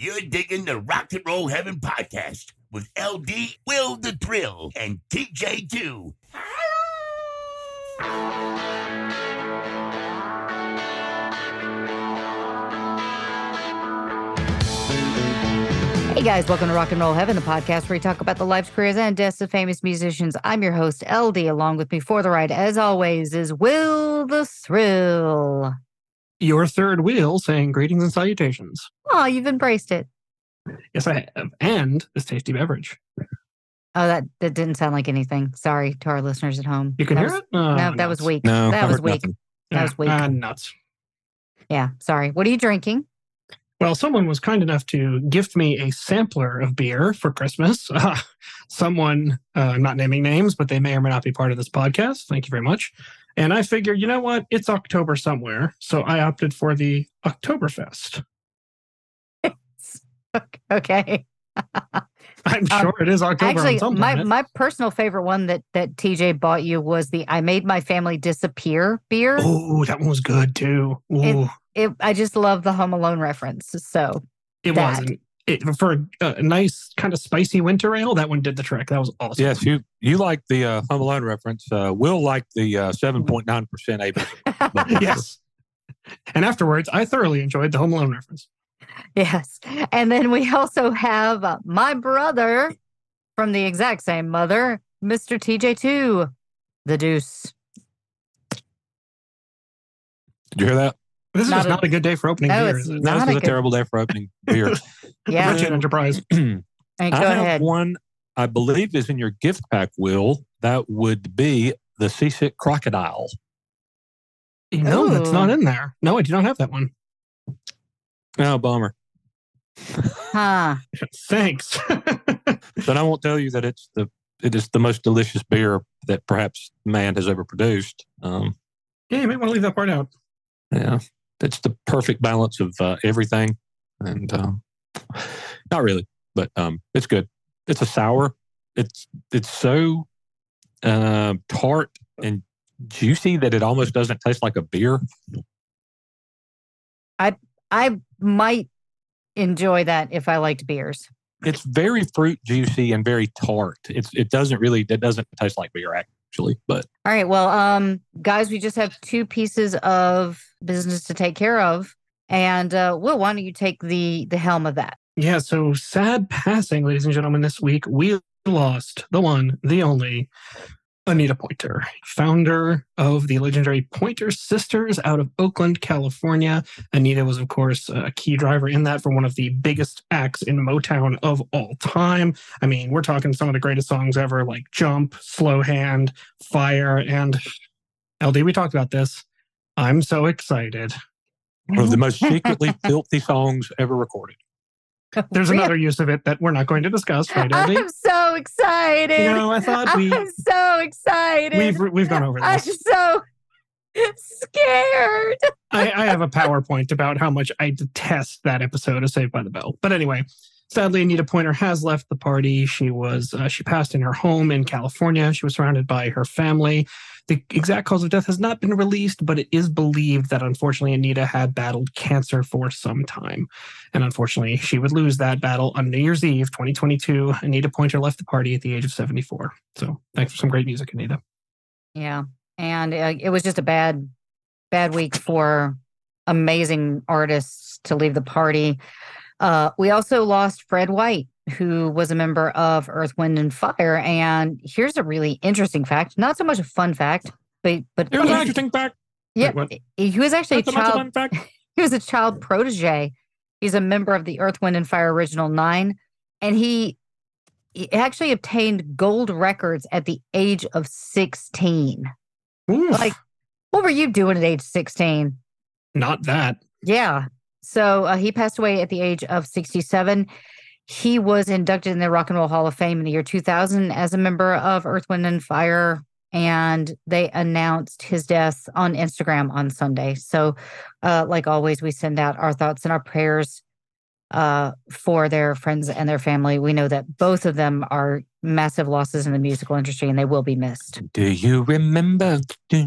You're digging the Rock and Roll Heaven podcast with LD, Will the Thrill, and TJ2. Hey guys, welcome to Rock and Roll Heaven, the podcast where we talk about the lives, careers, and deaths of famous musicians. I'm your host, LD. Along with me for the ride, as always, is Will the Thrill. Your third wheel saying greetings and salutations. Oh, you've embraced it. Yes, I have. And this tasty beverage. Oh, that, that didn't sound like anything. Sorry to our listeners at home. You can that hear was, it? Oh, No, that was weak. No, that was weak. nothing. That was weak. Ah, nuts. Yeah, sorry. What are you drinking? Well, someone was kind enough to gift me a sampler of beer for Christmas. Uh, someone, uh, I'm not naming names, but they may or may not be part of this podcast. Thank you very much. And I figured, you know what? It's October somewhere. So I opted for the Oktoberfest. Okay. I'm Um, sure it is October Actually, my, planet. my personal favorite one that, that TJ bought you was the I Made My Family Disappear beer. Oh, that one was good too. Ooh, It, I just love the Home Alone reference. So it that. wasn't. It, for a, a nice kind of spicy winter ale, that one did the trick. That was awesome. Yes, you you like the uh, Home Alone reference. Uh, Will like the uh, seven point nine percent ABV. yes. And afterwards, I thoroughly enjoyed the Home Alone reference. Yes. And then we also have uh, my brother from the exact same mother, Mr. TJ2, the deuce. Did you hear that? This is Not just a- not a good day for opening No, beer. it's is it? That Not was a a good- terrible day for opening beer. Yeah. Rich Enterprise. All right, I go have ahead. one. I believe is in your gift pack. Will that would be the seasick crocodile? No, that's not in there. No, I do not have that one. Oh, bummer. Huh. Thanks. But I won't tell you that it's the it is the most delicious beer that perhaps man has ever produced. Um, yeah, you might want to leave that part out. Yeah, it's the perfect balance of uh, everything, and um, not really, but um, it's good. It's a sour. It's it's so uh, tart and juicy that it almost doesn't taste like a beer. I I might enjoy that if I liked beers. It's very fruit juicy and very tart. It's it doesn't really it doesn't taste like beer actually, but All right. Well, um, guys, we just have two pieces of business to take care of. And uh, Will, why don't you take the the helm of that? Yeah, so sad passing, ladies and gentlemen, this week. We lost the one, the only Anita Pointer, founder of the legendary Pointer Sisters out of Oakland, California. Anita was, of course, a key driver in that for one of the biggest acts in Motown of all time. I mean, we're talking some of the greatest songs ever, like Jump, Slow Hand, Fire, and LD, we talked about this. I'm so excited. one of the most secretly filthy songs ever recorded. There's Really? another use of it that we're not going to discuss, right, LD? I'm so excited. You know, I thought we I'm so excited. we've we've gone over this. I'm so scared. I, I have a PowerPoint about how much I detest that episode of Saved by the Bell. But anyway, sadly, Anita Pointer has left the party. She was uh, she passed in her home in California. She was surrounded by her family. The exact cause of death has not been released, but it is believed that unfortunately Anita had battled cancer for some time. And unfortunately, she would lose that battle on New Year's Eve, 2022. Anita Pointer left the party at the age of 74. So thanks for some great music, Anita. Yeah, and uh, it was just a bad, bad week for amazing artists to leave the party. Uh, we also lost Fred White, who was a member of Earth, Wind, and Fire. And here's a really interesting fact, not so much a fun fact, but but It was an interesting fact. yeah, what? he was actually a Not a child. fun fact. He was a child protege. He's a member of the Earth, Wind, and Fire original nine, and he, he actually obtained gold records at the age of sixteen. Oof, Like, what were you doing at age sixteen? not that. Yeah, So uh, he passed away at the age of 67. He was inducted in the Rock and Roll Hall of Fame in the year 2000 as a member of Earth, Wind, and Fire. And they announced his death on Instagram on Sunday. So, uh, like always, we send out our thoughts and our prayers uh, for their friends and their family. We know that both of them are massive losses in the musical industry and they will be missed. Do you remember?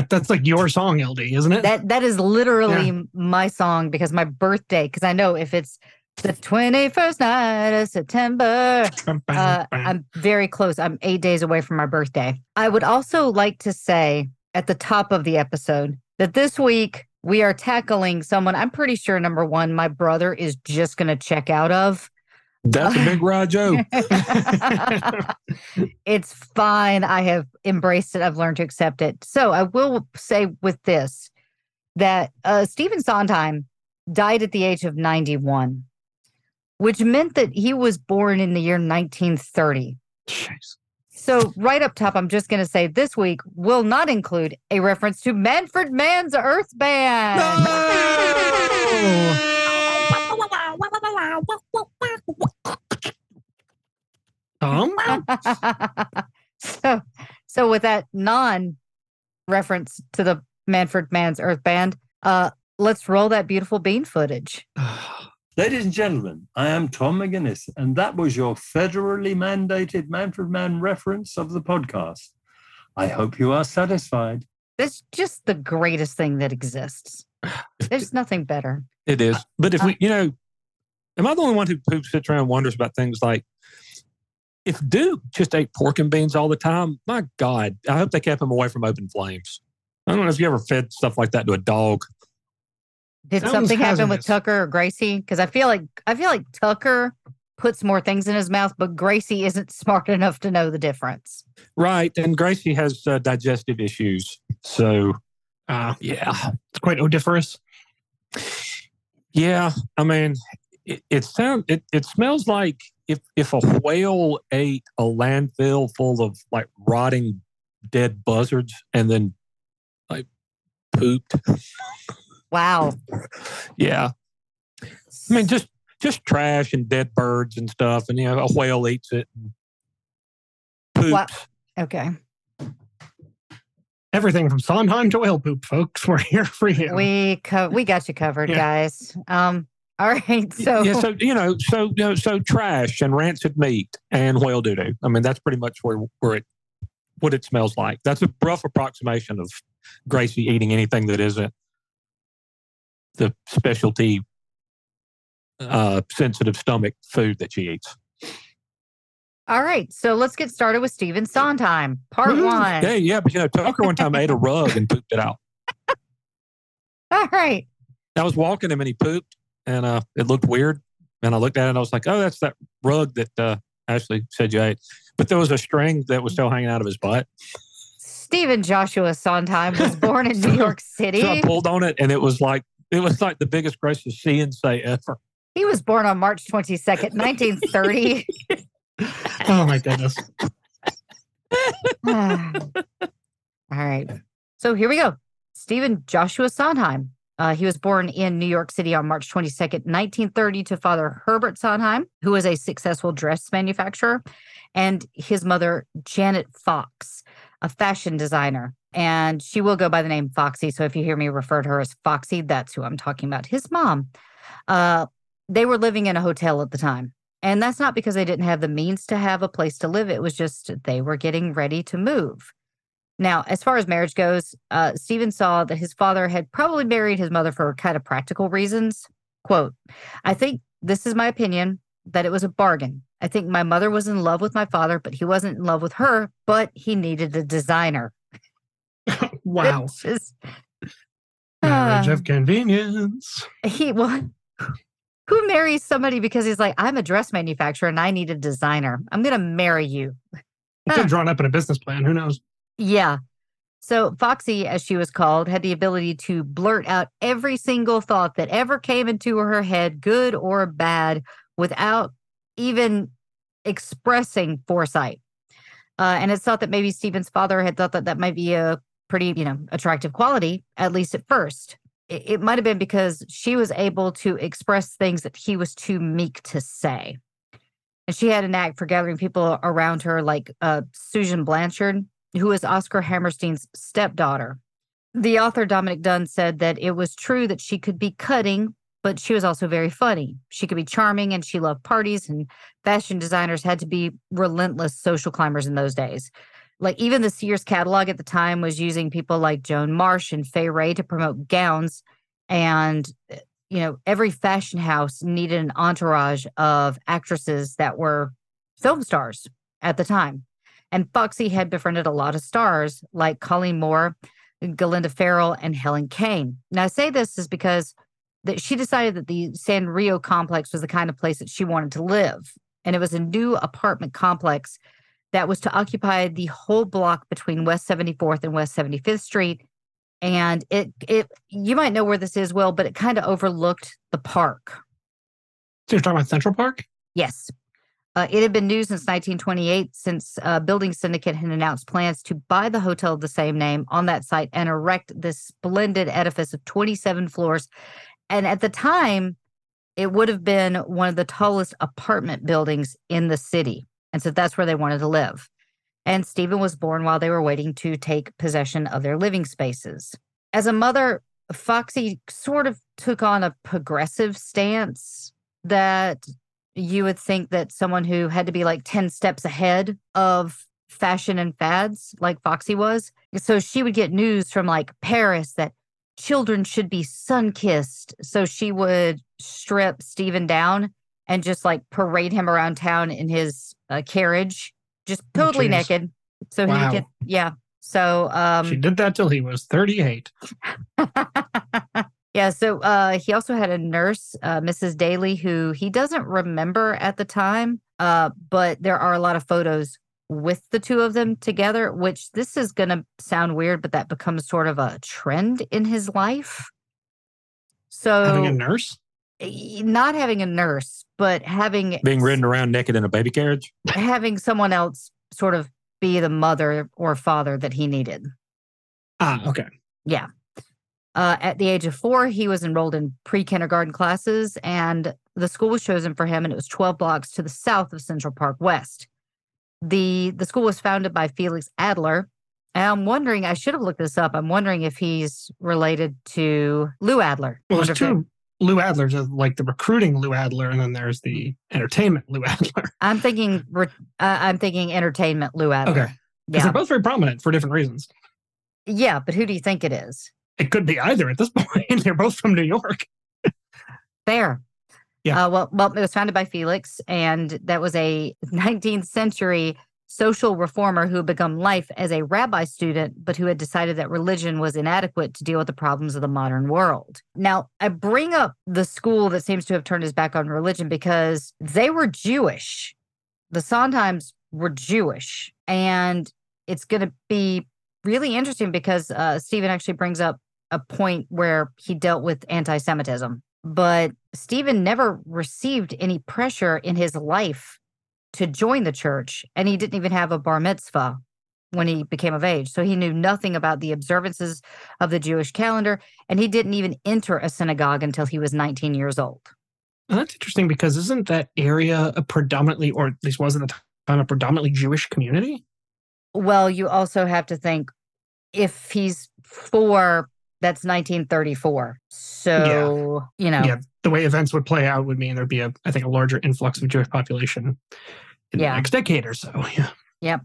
That- That's like your song, LD, isn't it? That that is literally my song because my birthday. Because I know if it's the twenty first night of September, uh, I'm very close. I'm eight days away from my birthday. I would also like to say at the top of the episode that this week we are tackling someone. I'm pretty sure number one, my brother is just going to check out of. That's a big ride joke. it's fine. I have embraced it. I've learned to accept it. So I will say with this that uh, Stephen Sondheim died at the age of 91, which meant that he was born in the year 1930. Jeez. So, right up top, I'm just going to say this week will not include a reference to Manfred Mann's Earth Band. Tom? so, so with that non reference to the Manfred Mann's Earth Band, uh, let's roll that beautiful bean footage. Ladies and gentlemen, I am Tom McGuinness, and that was your federally mandated Manfred Mann reference of the podcast. I hope you are satisfied. That's just the greatest thing that exists. There's nothing better. It is. But if we, you know, am I the only one who, who sits around and wonders about things like if Duke just ate pork and beans all the time? My God, I hope they kept him away from open flames. I don't know if you ever fed stuff like that to a dog. Did Sounds something happen with. Tucker or Gracie? Because I feel like I feel like Tucker puts more things in his mouth, but Gracie isn't smart enough to know the difference. Right. And Gracie has uh, digestive issues. So, Uh, yeah. it's quite odiferous. Yeah. I mean, it, it sounds, it, it smells like if, if a whale ate a landfill full of like rotting dead buzzards and then like pooped. Wow. Yeah. I mean, just just trash and dead birds and stuff, and you know, a whale eats it. And poops. What? okay. Everything from Sondheim to whale poop, folks. We're here for you. We co- we got you covered, Yeah. guys. Um. All right. So, yeah, so you know, so you know, so trash and rancid meat and whale doo doo. I mean, that's pretty much where where it what it smells like. That's a rough approximation of Gracie eating anything that isn't the specialty uh, sensitive stomach food that she eats. all right. So let's get started with Stephen Sondheim, part one. Yeah, yeah, but you know, Tucker one time ate a rug and pooped it out. All right. I was walking him and he pooped and uh, it looked weird. And I looked at it and I was like, oh, that's that rug that uh, Ashley said you ate. But there was a string that was still hanging out of his butt. Stephen Joshua Sondheim was born in New York City. So I pulled on it and it was like, it was like the biggest gracious see and say ever. He was born on March 22nd, 1930. oh my goodness. All right. So here we go. Stephen Joshua Sondheim. Uh, he was born in New York City on March 22nd, 1930, to father Herbert Sondheim, who was a successful dress manufacturer, and his mother, Janet Fox, a fashion designer. And she will go by the name Foxy. So if you hear me refer to her as Foxy, that's who I'm talking about. His mom. Uh, they were living in a hotel at the time. And that's not because they didn't have the means to have a place to live. It was just they were getting ready to move. Now, as far as marriage goes, uh, Stephen saw that his father had probably married his mother for kind of practical reasons. Quote, I think this is my opinion that it was a bargain. I think my mother was in love with my father, but he wasn't in love with her, but he needed a designer. Wow. Marriage Ah. of convenience. he what who marries somebody because he's like i'm a dress manufacturer and i need a designer i'm going to marry you could have drawn up in a business plan. Who knows? Yeah. So foxy as she was called had the ability to blurt out every single thought that ever came into her head good or bad without even expressing foresight. Uh, and it's thought that maybe stephen's father had thought that that might be a pretty you know attractive quality at least at first. It, it might have been because she was able to express things that he was too meek to say. And she had a knack for gathering people around her, like uh, Susan Blanchard, who is Oscar Hammerstein's stepdaughter. The author Dominick Dunne said that it was true that she could be cutting, but she was also very funny. She could be charming and she loved parties, and fashion designers had to be relentless social climbers in those days. Like even the Sears catalog at the time was using people like Joan Marsh and Fay Wray to promote gowns. And, eh, you know, every fashion house needed an entourage of actresses that were film stars at the time. And Foxy had befriended a lot of stars like Colleen Moore, Glenda Farrell, and Helen Kane. Now, I say this is because that she decided that the San Remo complex was the kind of place that she wanted to live. And it was a new apartment complex that was to occupy the whole block between West 74th and West 75th Street. And it it you might know where this is, Will, but it kind of overlooked the park. So you're talking about Central Park? Yes. Uh, it had been new since 1928, since uh, Building Syndicate had announced plans to buy the hotel of the same name on that site and erect this splendid edifice of 27 floors. And at the time, it would have been one of the tallest apartment buildings in the city. And so that's where they wanted to live. And Stephen was born while they were waiting to take possession of their living spaces. As a mother, Foxy sort of took on a progressive stance that you would think that someone who had to be like 10 steps ahead of fashion and fads, like Foxy was. So she would get news from like Paris that children should be sun kissed. So she would strip Stephen down and just like parade him around town in his uh, carriage, just Oh, totally geez. naked. So Wow. he could, yeah. So um, she did that till he was 38. yeah, so uh, he also had a nurse, uh, Mrs. Daly, who he doesn't remember at the time, uh, but there are a lot of photos with the two of them together, which this is going to sound weird, but that becomes sort of a trend in his life. So, Having a nurse? not having a nurse, but having Being ridden around naked in a baby carriage. having someone else sort of be the mother or father that he needed. Ah, okay. Yeah. Uh, at the age of four, he was enrolled in pre kindergarten classes, and the school was chosen for him, and it was 12 blocks to the south of Central Park West. The, the school was founded by Felix Adler. And I'm wondering, I should have looked this up. I'm wondering if he's related to Lou Adler. Well, there's two Lou Adlers, like the recruiting Lou Adler, and then there's the entertainment Lou Adler. I'm thinking, uh, I'm thinking entertainment Lou Adler. Okay. Because Yeah. they're both very prominent for different reasons. Yeah. But who do you think it is? It could be either at this point. they're both from New York. Fair. Yeah. Uh, well, well, it was founded by Felix, and that was a 19th century social reformer who had begun life as a rabbi student, but who had decided that religion was inadequate to deal with the problems of the modern world. Now, I bring up the school that seems to have turned his back on religion because they were Jewish. The Sondheims were Jewish, and it's going to be really interesting because uh, Stephen actually brings up a point where he dealt with anti-Semitism but Stephen never received any pressure in his life to join the church, and he didn't even have a bar mitzvah when he became of age. So he knew nothing about the observances of the Jewish calendar, and he didn't even enter a synagogue until he was 19 years old. And that's interesting because isn't that area a predominantly, or at least was at the time, a predominantly Jewish community? Well, you also have to think if he's four, that's 1934. So, you know, Yeah, the way events would play out would mean there'd be a, I think, a larger influx of Jewish population in Yeah. the next decade or so. Yeah. Yep.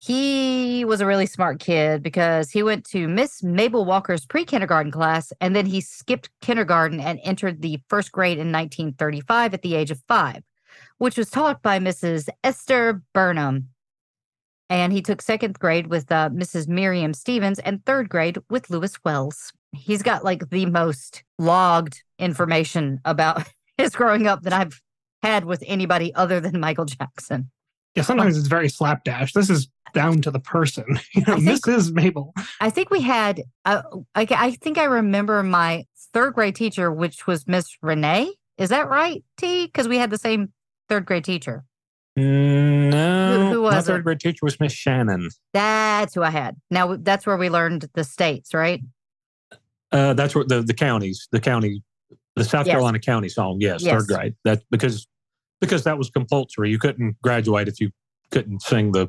He was a really smart kid because he went to Miss Mabel Walker's pre kindergarten class and then he skipped kindergarten and entered the first grade in 1935 at the age of five, which was taught by Mrs. Esther Burnham. And he took second grade with uh, Mrs. Miriam Stevens and third grade with Lewis Wells. He's got like the most logged information about his growing up that I've had with anybody other than Michael Jackson. Yeah, sometimes it's very slapdash. This is down to the person. You know, think- Mrs. Mabel. I think we had, uh, I, I think I remember my third grade teacher, which was Miss Renee. Is that right, T? Because we had the same third grade teacher. No, who my was third it? grade teacher was Miss Shannon. That's who I had. Now that's where we learned the states, right? Uh, that's where the the counties, the county, the South Yes. Carolina county song. Yes, Yes. third grade. That because because that was compulsory. You couldn't graduate if you couldn't sing the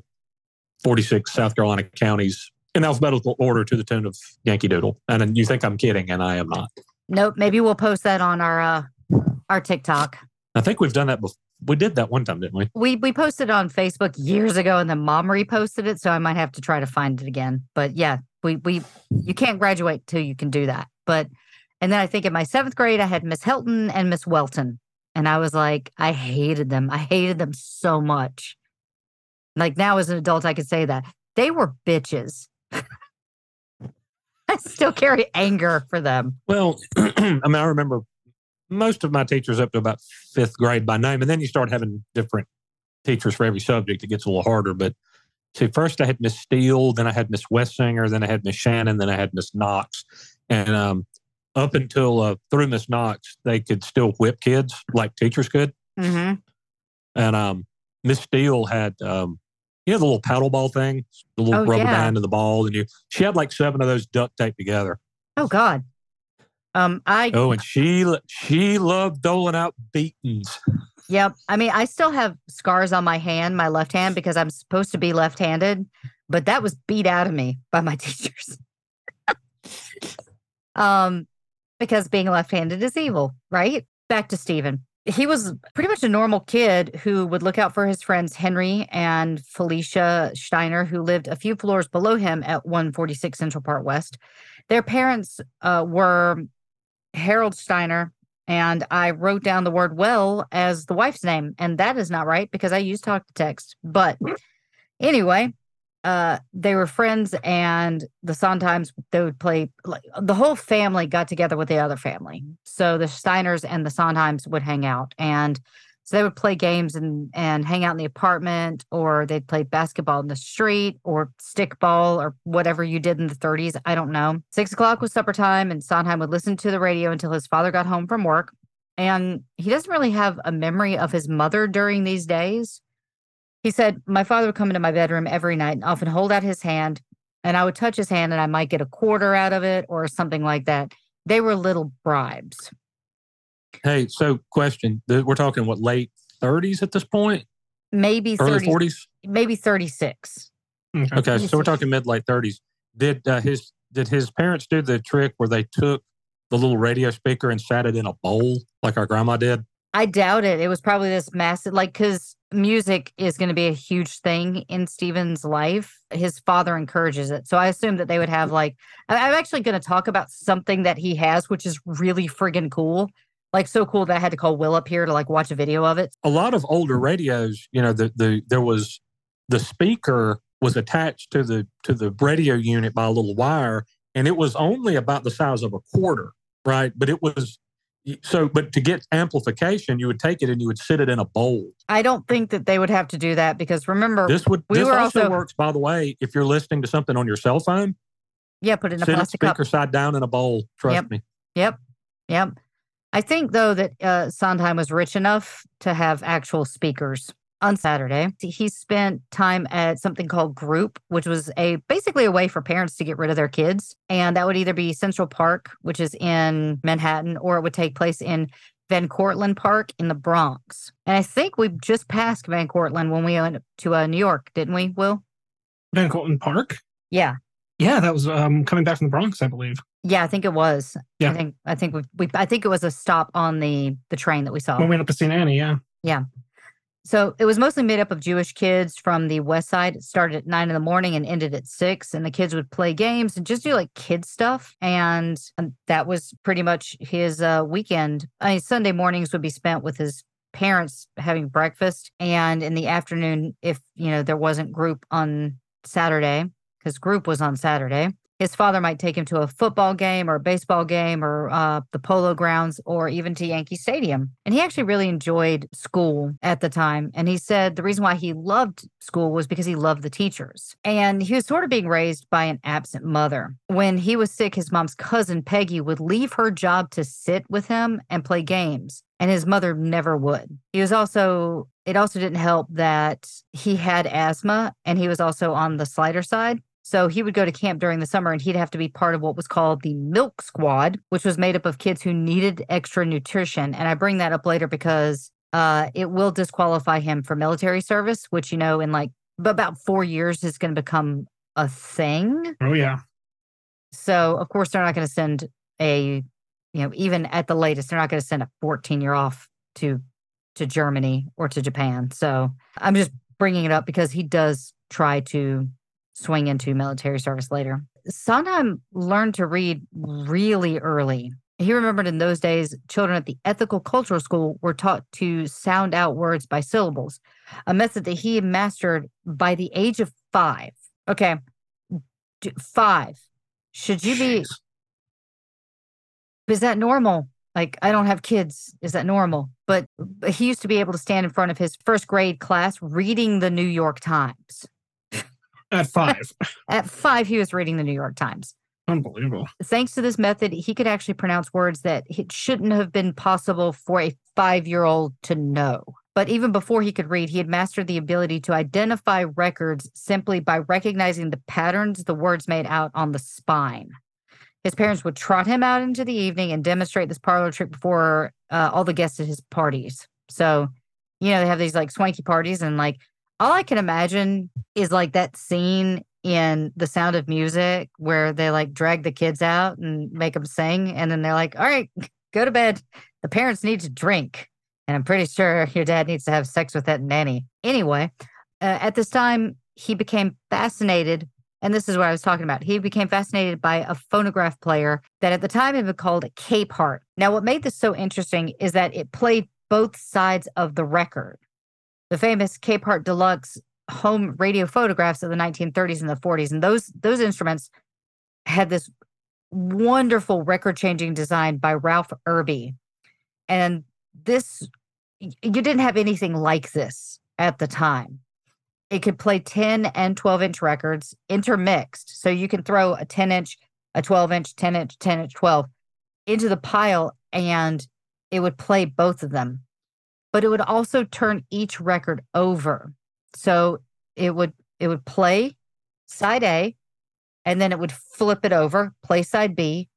forty six South Carolina counties in alphabetical order to the tune of Yankee Doodle. And then you think I'm kidding, and I am not. Nope. Maybe we'll post that on our uh our TikTok. I think we've done that before. We did that one time, didn't we? We we posted on Facebook years ago, and then Mom reposted it, so I might have to try to find it again. But yeah, we we you can't graduate till you can do that. But and then I think in my seventh grade, I had Miss Hilton and Miss Welton, and I was like, I hated them. I hated them so much. Like now, as an adult, I could say that they were bitches. I still carry anger for them. Well, I mean, I remember most of my teachers up to about fifth grade by name, and then you start having different teachers for every subject. It gets a little harder. But see, first I had Miss Steele, then I had Miss Westsinger, then I had Miss Shannon, then I had Miss Knox, and um, up until uh, through Miss Knox, they could still whip kids like teachers could. hmm And um, Miss Steele had, um, you know, the little paddle ball thing, the little Oh, rubber yeah. band and the ball, and you. She had like seven of those duct taped together. Oh God. Um, I Oh, and she she loved doling out beatings. Yep. I mean, I still have scars on my hand, my left hand, because I'm supposed to be left handed, but that was beat out of me by my teachers. um, because being left handed is evil, right? Back to Stephen. He was pretty much a normal kid who would look out for his friends Henry and Felicia Steiner, who lived a few floors below him at 146 Central Park West. Their parents uh, were Harold Steiner and I wrote down the word well as the wife's name, and that is not right because I use talk to text. But anyway, uh, they were friends, and the sometimes they would play. Like, the whole family got together with the other family, so the Steiners and the Sondheims would hang out, and so they would play games and and hang out in the apartment, or they'd play basketball in the street, or stickball, or whatever you did in the 30s. I don't know. Six o'clock was supper time, and Sondheim would listen to the radio until his father got home from work. And he doesn't really have a memory of his mother during these days. He said, My father would come into my bedroom every night and often hold out his hand, and I would touch his hand and I might get a quarter out of it or something like that. They were little bribes. Hey, so question: We're talking what late thirties at this point, Maybe early 30, forties. maybe 36. Okay. Okay, so we're talking mid late thirties. Did uh, his did his parents do the trick where they took the little radio speaker and sat it in a bowl like our grandma did? I doubt it. It was probably this massive, like, because music is going to be a huge thing in Steven's life. His father encourages it. So I assume that they would have, like, I'm actually going to talk about something that he has, which is really friggin' cool. Like, so cool that I had to call Will up here to, like, watch a video of it. A lot of older radios, you know, the the there was the speaker was attached to the to the radio unit by a little wire, and it was only about the size of a quarter, right? But it was so. But to get amplification, you would take it and you would sit it in a bowl. I don't think that they would have to do that because remember, This would we this also, also- works, by the way, if you're listening to something on your cell phone. yeah, put it in a Sit it plastic cup. speaker side down in a bowl. Trust Yep. me. Yep. Yep. I think though that uh, Sondheim was rich enough to have actual speakers on Saturday. He spent time at something called Group, which was a basically a way for parents to get rid of their kids, and that would either be Central Park, which is in Manhattan, or it would take place in Van Cortlandt Park in the Bronx. And I think we just passed Van Cortlandt when we went to uh, New York, didn't we? Will? Van Colton Park. Yeah. Yeah, that was um, coming back from the Bronx, I believe. Yeah, I think it was. Yeah. I think I think we, we I think it was a stop on the the train that we saw. When we went up to St. Annie, yeah. Yeah. So it was mostly made up of Jewish kids from the West Side. It started at nine in the morning and ended at six. And the kids would play games and just do like kid stuff. And um, that was pretty much his uh, weekend. I mean, Sunday mornings would be spent with his parents having breakfast. And in the afternoon, if, you know, there wasn't group on Saturday, because group was on Saturday, his father might take him to a football game or a baseball game or uh, the polo grounds or even to Yankee Stadium. And he actually really enjoyed school at the time. And he said the reason why he loved school was because he loved the teachers. And he was sort of being raised by an absent mother. When he was sick, his mom's cousin, Peggy, would leave her job to sit with him and play games. And his mother never would. He was also, it also didn't help that he had asthma and he was also on the slider side. So he would go to camp during the summer and he'd have to be part of what was called the milk squad, which was made up of kids who needed extra nutrition. And I bring that up later because uh, it will disqualify him for military service, which, you know, in like about four years is going to become a thing. Oh yeah. So of course they're not going to send a, you know, even at the latest, they're not going to send a 14 year off to to Germany or to Japan. So I'm just bringing it up because he does try to swing into military service later. Sondheim learned to read really early. He remembered in those days, children at the ethical cultural school were taught to sound out words by syllables, a method that he mastered by the age of five. Okay, five. Should you be? Is that normal? Like, I don't have kids. Is that normal? But, but he used to be able to stand in front of his first grade class reading the New York Times. At five. At five, he was reading the New York Times. Unbelievable. Thanks to this method, he could actually pronounce words that it shouldn't have been possible for a five year old to know. But even before he could read, he had mastered the ability to identify records simply by recognizing the patterns the words made out on the spine. His parents would trot him out into the evening and demonstrate this parlor trick before uh, all the guests at his parties. So, you know, they have these like swanky parties, and like all I can imagine is like that scene in The Sound of Music where they like drag the kids out and make them sing. And then they're like, all right, go to bed. The parents need to drink. And I'm pretty sure your dad needs to have sex with that nanny. Anyway, uh, at this time, he became fascinated. And this is what I was talking about. He became fascinated by a phonograph player that at the time had been called a Capehart. Now, what made this so interesting is that it played both sides of the record. The famous Capehart Deluxe home radio phonographs of the 1930s and the 40s. And those those instruments had this wonderful record-changing design by Ralph Irby. And this you didn't have anything like this at the time. It could play 10 and 12 inch records intermixed. So you can throw a 10 inch, a 12 inch, 10 inch, 10 inch, 12 into the pile and it would play both of them. But it would also turn each record over. So it would it would play side A and then it would flip it over, play side B,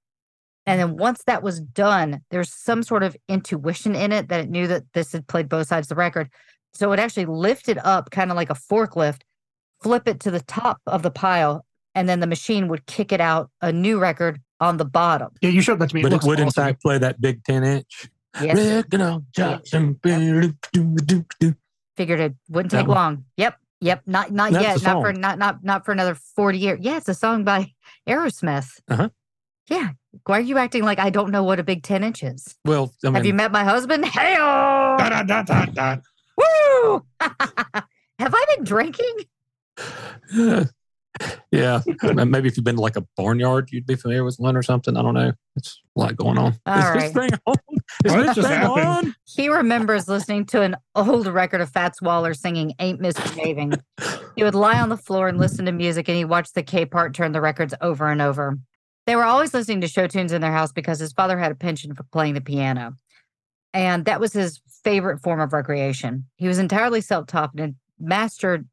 and then once that was done, there's some sort of intuition in it that it knew that this had played both sides of the record. So it actually lifted up kind of like a forklift, flip it to the top of the pile, and then the machine would kick it out a new record on the bottom. Yeah, you showed that to me. But it looks would, in fact, play that big 10 inch. Yes. Figured it wouldn't take long. Yep. Yep. Not not That's yet. Not for not not not for another 40 years. Yeah, it's a song by Aerosmith. Uh-huh. Yeah. Why are you acting like I don't know what a big 10 inch is? Well, I mean, Have you met my husband? Hey da, da, da, da. Woo! Have I been drinking? Yeah. Maybe if you've been to like a barnyard, you'd be familiar with one or something. I don't know. It's a lot going on. All Is right. this thing on? Is What this thing happened? on? He remembers listening to an old record of Fats Waller singing Ain't Misbehaving. he would lie on the floor and listen to music, and he watched the Capehart turn the records over and over. They were always listening to show tunes in their house because his father had a penchant for playing the piano. And that was his favorite form of recreation. He was entirely self taught and mastered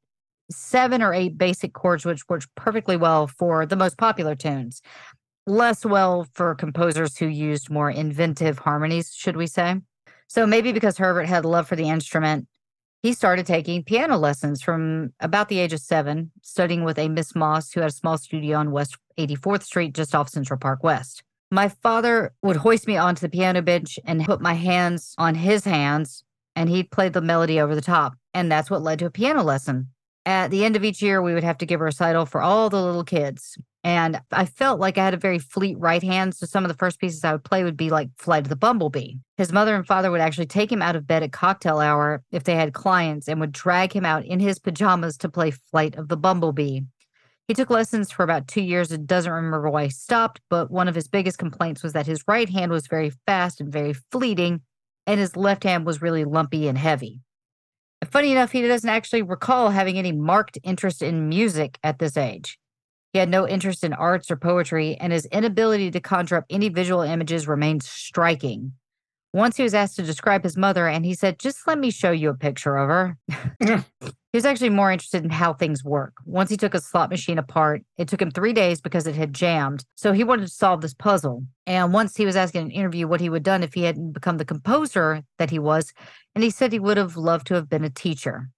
seven or eight basic chords, which worked perfectly well for the most popular tunes. Less well for composers who used more inventive harmonies, should we say. So maybe because Herbert had love for the instrument, he started taking piano lessons from about the age of seven, studying with a Miss Moss who had a small studio on West 84th Street, just off Central Park West. My father would hoist me onto the piano bench and put my hands on his hands, and he'd play the melody over the top. And that's what led to a piano lesson. At the end of each year, we would have to give a recital for all the little kids. And I felt like I had a very fleet right hand. So some of the first pieces I would play would be like Flight of the Bumblebee. His mother and father would actually take him out of bed at cocktail hour if they had clients and would drag him out in his pajamas to play Flight of the Bumblebee. He took lessons for about two years and doesn't remember why he stopped, but one of his biggest complaints was that his right hand was very fast and very fleeting, and his left hand was really lumpy and heavy. Funny enough, he doesn't actually recall having any marked interest in music at this age. He had no interest in arts or poetry, and his inability to conjure up any visual images remains striking. Once he was asked to describe his mother, and he said, Just let me show you a picture of her. he was actually more interested in how things work. Once he took a slot machine apart, it took him three days because it had jammed. So he wanted to solve this puzzle. And once he was asked in an interview what he would have done if he hadn't become the composer that he was, and he said he would have loved to have been a teacher.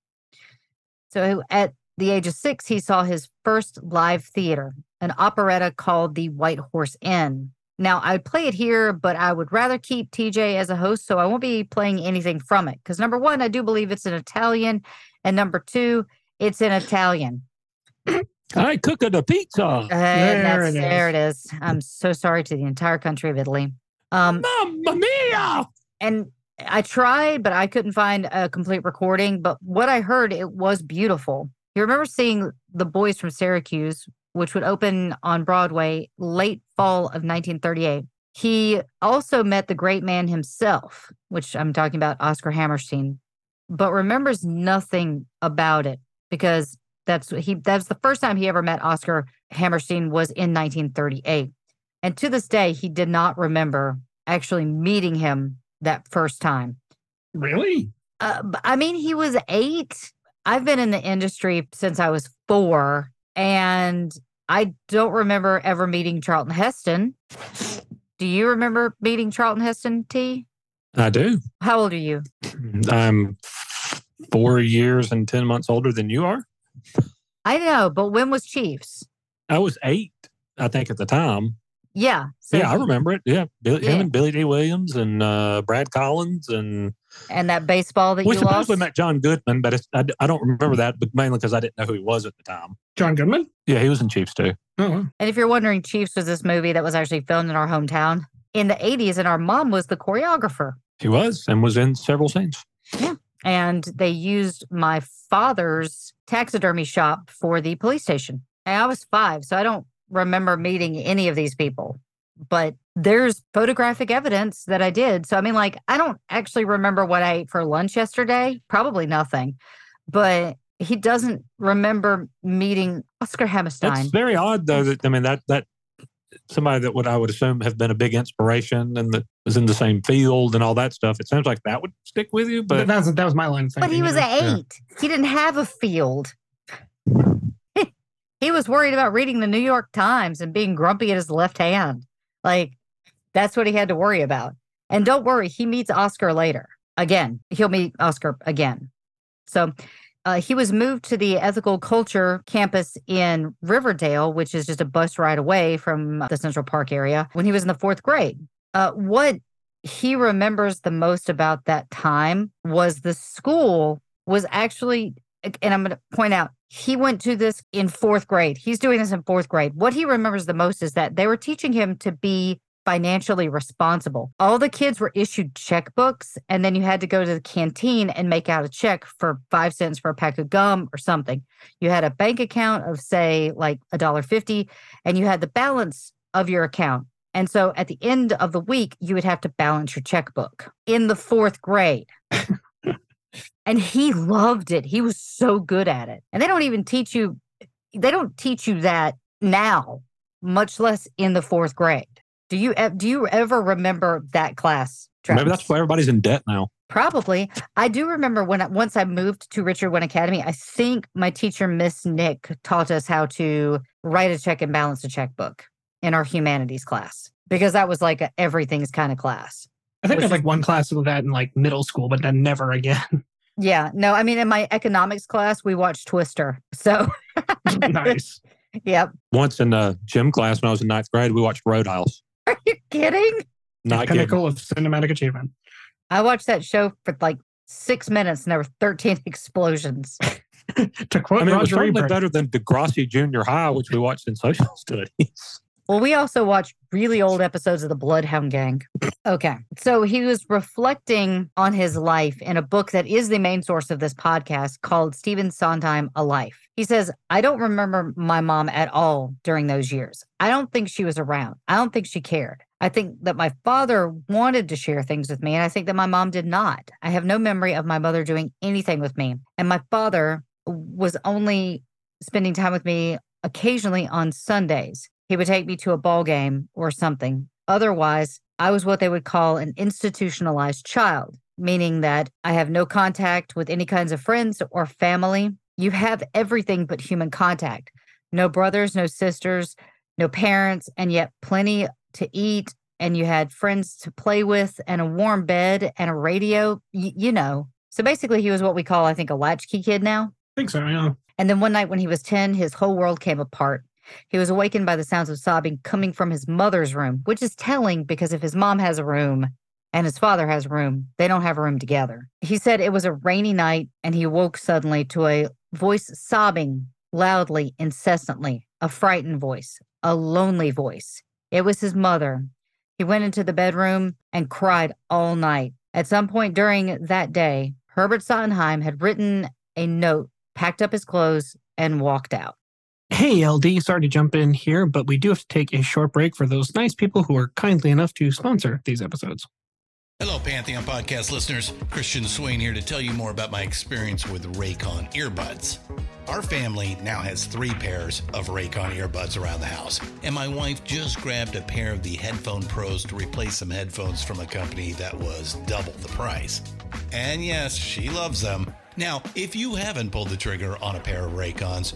So at the age of six, he saw his first live theater, an operetta called The White Horse Inn. Now, I'd play it here, but I would rather keep TJ as a host, so I won't be playing anything from it. Because number one, I do believe it's in Italian, and number two, it's in Italian. I cook a pizza. There it is. there it is. I'm so sorry to the entire country of Italy. Um, Mamma mia! and I tried, but I couldn't find a complete recording. But what I heard, it was beautiful. You remember seeing The Boys from Syracuse, which would open on Broadway late fall of 1938. He also met the great man himself, which I'm talking about Oscar Hammerstein, but remembers nothing about it because that's he that's the first time he ever met Oscar Hammerstein was in 1938. And to this day, he did not remember actually meeting him that first time. Really? Uh, I mean, he was eight. I've been in the industry since I was four, and I don't remember ever meeting Charlton Heston. Do you remember meeting Charlton Heston, T? I do. How old are you? I'm four years and 10 months older than you are. I know, but when was Chiefs? I was eight, I think, at the time. Yeah. So yeah, I remember it. Yeah. Bill, Yeah. Him and Billy Dee Williams and uh, Brad Collins. And And that baseball that we you supposedly lost. met John Goodman, but it's, I, I don't remember that, but mainly because I didn't know who he was at the time. John Goodman? Yeah, he was in Chiefs too. Oh, wow. And if you're wondering, Chiefs was this movie that was actually filmed in our hometown in the 80s, and our mom was the choreographer. He was and was in several scenes. Yeah. And they used my father's taxidermy shop for the police station. And I was five, so I don't remember meeting any of these people, but there's photographic evidence that I did. So, I mean, like, I don't actually remember what I ate for lunch yesterday, probably nothing, but he doesn't remember meeting Oscar Hammerstein. It's very odd though that I mean that that somebody that would I would assume have been a big inspiration and that was in the same field and all that stuff. It sounds like that would stick with you, But but that was, that was my line of But he was yeah. eight. He didn't have a field. He was worried about reading the New York Times and being grumpy at his left hand. Like that's what he had to worry about. And don't worry, he meets Oscar later. Again, he'll meet Oscar again. So uh, he was moved to the ethical culture campus in Riverdale, which is just a bus ride away from the Central Park area, when he was in the fourth grade. Uh, what he remembers the most about that time was the school was actually, and I'm going to point out, he went to this in fourth grade. He's doing this in fourth grade. What he remembers the most is that they were teaching him to be financially responsible. All the kids were issued checkbooks, and then you had to go to the canteen and make out a check for five cents for a pack of gum or something. You had a bank account of, say, like a dollar fifty, and you had the balance of your account. And so at the end of the week, you would have to balance your checkbook in the fourth grade. And he loved it. He was so good at it. And they don't even teach you, they don't teach you that now, much less in the fourth grade. Do you do you ever remember that class? maybe that's why everybody's in debt now. Probably. I do remember when once I moved to Richard Winn Academy, I think my teacher, Miss Nick, taught us how to write a check and balance a checkbook in our humanities class because that was like a everything's kind of class. I think I had like one class of that in like middle school, but then never again. Yeah. No, I mean, in my economics class, we watched Twister. So, nice. yep. Once in uh, gym class when I was in ninth grade, we watched Roadhouse. Are you kidding? Not kidding. Pinnacle of cinematic achievement. I watched that show for like six minutes and there were 13 explosions. to quote I mean, it was Roger certainly Ebert, better than Degrassi Junior High, which we watched in social studies. Well, we also watched really old episodes of the Bloodhound Gang. Okay. So he was reflecting on his life in a book that is the main source of this podcast called Stephen Sondheim A Life. He says, I don't remember my mom at all during those years. I don't think she was around. I don't think she cared. I think that my father wanted to share things with me, and I think that my mom did not. I have no memory of my mother doing anything with me. And my father was only spending time with me occasionally on Sundays. He would take me to a ball game or something. Otherwise, I was what they would call an institutionalized child, meaning that I have no contact with any kinds of friends or family. You have everything but human contact no brothers, no sisters, no parents, and yet plenty to eat. And you had friends to play with, and a warm bed, and a radio, y- you know. So basically, he was what we call, I think, a latchkey kid now. I think so, yeah. And then one night when he was 10, his whole world came apart. He was awakened by the sounds of sobbing coming from his mother's room, which is telling because if his mom has a room and his father has a room, they don't have a room together. He said it was a rainy night and he woke suddenly to a voice sobbing loudly, incessantly, a frightened voice, a lonely voice. It was his mother. He went into the bedroom and cried all night. At some point during that day, Herbert Sondheim had written a note, packed up his clothes, and walked out. Hey, LD, sorry to jump in here, but we do have to take a short break for those nice people who are kindly enough to sponsor these episodes. Hello, Pantheon podcast listeners. Christian Swain here to tell you more about my experience with Raycon earbuds. Our family now has three pairs of Raycon earbuds around the house, and my wife just grabbed a pair of the Headphone Pros to replace some headphones from a company that was double the price. And yes, she loves them. Now, if you haven't pulled the trigger on a pair of Raycons,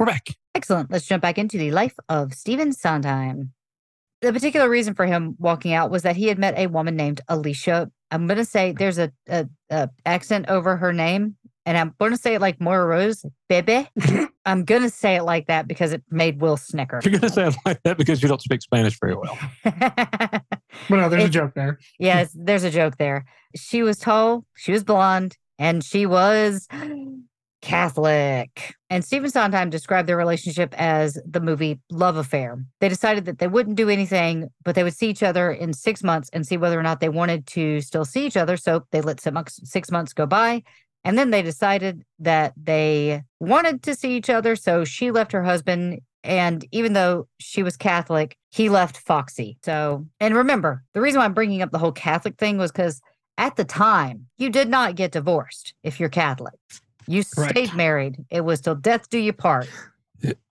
We're back. Excellent. Let's jump back into the life of Stephen Sondheim. The particular reason for him walking out was that he had met a woman named Alicia. I'm going to say there's a, a, a, accent over her name, and I'm going to say it like Moira Rose, Bebe. I'm going to say it like that because it made Will snicker. You're going to say it like that because you don't speak Spanish very well. Well, no, there's a joke there. yes, there's a joke there. She was tall, she was blonde, and she was Catholic. And Stephen Sondheim described their relationship as the movie Love Affair. They decided that they wouldn't do anything, but they would see each other in six months and see whether or not they wanted to still see each other. So they let six months go by. And then they decided that they wanted to see each other. So she left her husband. And even though she was Catholic, he left Foxy. So, and remember, the reason why I'm bringing up the whole Catholic thing was because at the time, you did not get divorced if you're Catholic. You Correct. stayed married. It was till death do you part.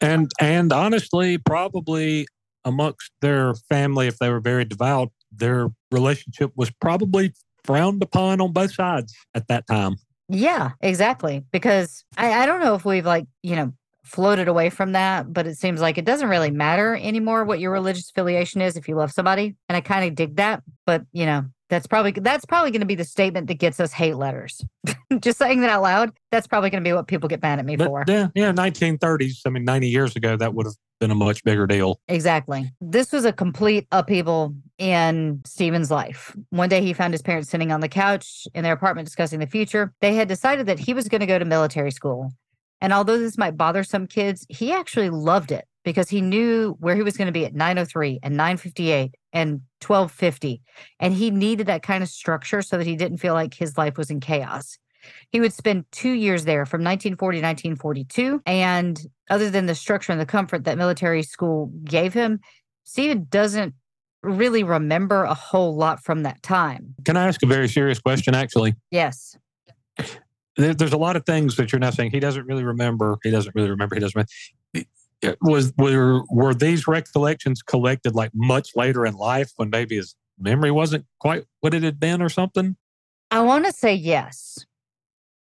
And and honestly, probably amongst their family, if they were very devout, their relationship was probably frowned upon on both sides at that time. Yeah, exactly. Because I, I don't know if we've like, you know, floated away from that, but it seems like it doesn't really matter anymore what your religious affiliation is if you love somebody. And I kind of dig that. But you know, that's probably that's probably going to be the statement that gets us hate letters. Just saying that out loud, that's probably going to be what people get mad at me But for. yeah, yeah, 1930s. I mean, 90 years ago, that would have been a much bigger deal. Exactly. This was a complete upheaval in Stephen's life. One day he found his parents sitting on the couch in their apartment discussing the future. They had decided that he was going to go to military school. And although this might bother some kids, he actually loved it because he knew where he was going to be at 903 and 958 and 1250. And he needed that kind of structure so that he didn't feel like his life was in chaos. He would spend two years there from 1940 to 1942. And other than the structure and the comfort that military school gave him, Stephen doesn't really remember a whole lot from that time. Can I ask a very serious question, actually? Yes. There's a lot of things that you're now saying he doesn't really remember. He doesn't really remember. He doesn't. Remember. Was were were these recollections collected like much later in life when maybe his memory wasn't quite what it had been or something? I want to say yes.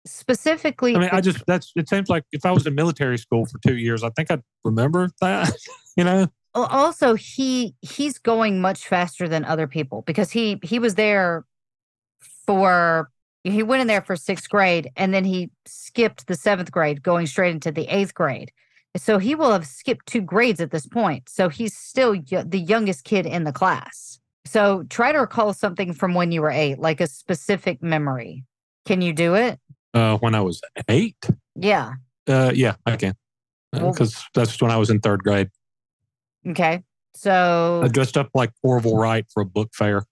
Specifically, I mean, I just that's it seems like if I was in military school for two years, I think I'd remember that. you know, also he he's going much faster than other people because he he was there for he went in there for sixth grade and then he skipped the seventh grade going straight into the eighth grade so he will have skipped two grades at this point so he's still y- the youngest kid in the class so try to recall something from when you were eight like a specific memory can you do it uh, when I was eight, yeah uh, yeah, I can Well- because that's when I was in third grade. okay so I dressed up like Orville Wright for a book fair.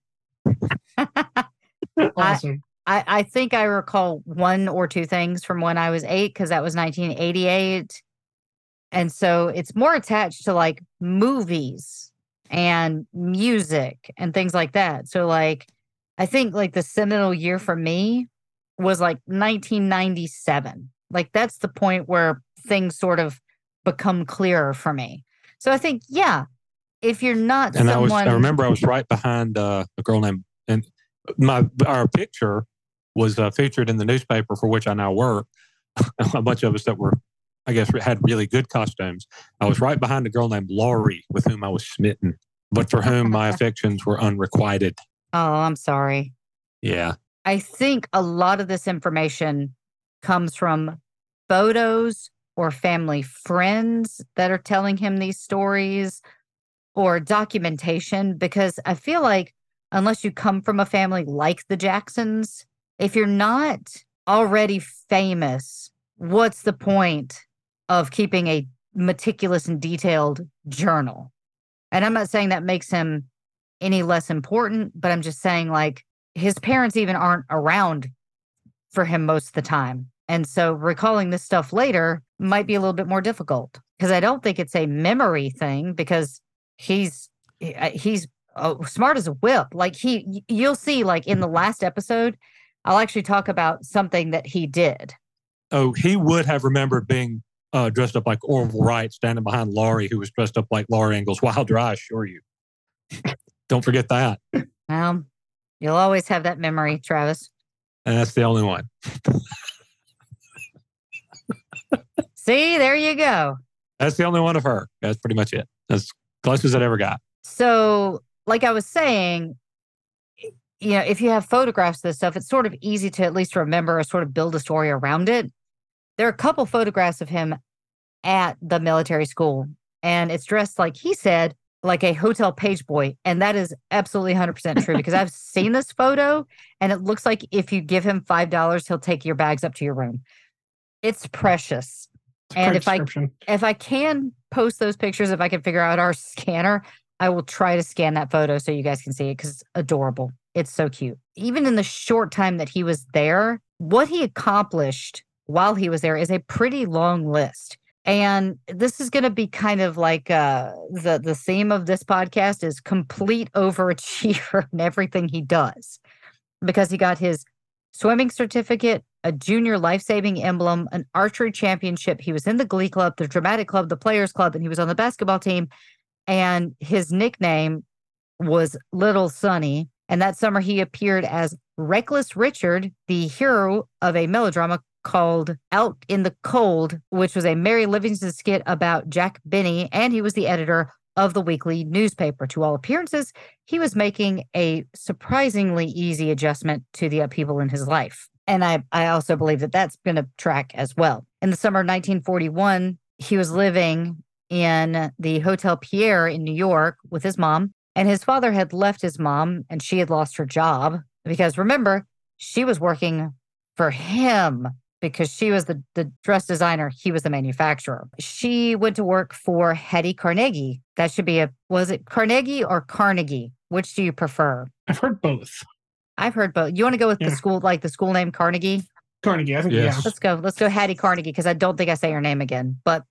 Awesome. I, I think I recall one or two things from when I was eight because that was 1988. And so it's more attached to like movies and music and things like that. So, like, I think like the seminal year for me was like 1997. Like, that's the point where things sort of become clearer for me. So, I think, yeah, if you're not and I was someone. I remember I was right behind uh, a girl named and my our picture was uh, featured in the newspaper for which I now work. a bunch of us that were, I guess, we had really good costumes. I was right behind a girl named Laurie with whom I was smitten, but for whom my affections were unrequited. oh, I'm sorry. Yeah, I think a lot of this information comes from photos or family friends that are telling him these stories or documentation because I feel like unless you come from a family like the Jacksons, if you're not already famous, what's the point of keeping a meticulous and detailed journal? And I'm not saying that makes him any less important, but I'm just saying like his parents even aren't around for him most of the time. And so recalling this stuff later might be a little bit more difficult because I don't think it's a memory thing because he's uh, he's uh, smart as a whip. Like he you'll see like in the last episode I'll actually talk about something that he did. Oh, he would have remembered being uh, dressed up like Orville Wright, standing behind Laurie, who was dressed up like Laurie Ingalls Wilder. I assure you. Don't forget that. Well, you'll always have that memory, Travis. And that's the only one. See, there you go. That's the only one of her. That's pretty much it. That's close as it ever got. So, like I was saying, you know, if you have photographs of this stuff, it's sort of easy to at least remember or sort of build a story around it. There are a couple photographs of him at the military school, and it's dressed like he said, like a hotel page boy. And that is absolutely 100% true because I've seen this photo and it looks like if you give him $5, he'll take your bags up to your room. It's precious It's and if I- if I can post those pictures, if I can figure out our scanner, I will try to scan that photo so you guys can see it because it's adorable. It's so cute. Even in the short time that he was there, what he accomplished while he was there is a pretty long list. And this is going to be kind of like uh, the the theme of this podcast is complete overachiever in everything he does, because he got his swimming certificate, a junior life saving emblem, an archery championship. He was in the glee club, the dramatic club, the players club, and he was on the basketball team. And his nickname was Little Sonny. And that summer he appeared as Reckless Richard, the hero of a melodrama called Out in the Cold, which was a Mary Livingstone skit about Jack Benny. And he was the editor of the weekly newspaper. To all appearances, he was making a surprisingly easy adjustment to the upheaval in his life. And I, I also believe that that's going to track as well. In the summer of 1941, he was living in the Hotel Pierre in New York with his mom. And his father had left his mom and she had lost her job because remember, she was working for him because she was the, the dress designer, he was the manufacturer. She went to work for Hattie Carnegie. That should be a, was it Carnegie or Carnegie? Which do you prefer? I've heard both. I've heard both. You want to go with Yeah. the school, like the school name Carnegie? Carnegie, I think, Yes. Let's go. Let's go Hattie Carnegie because I don't think I say her name again. But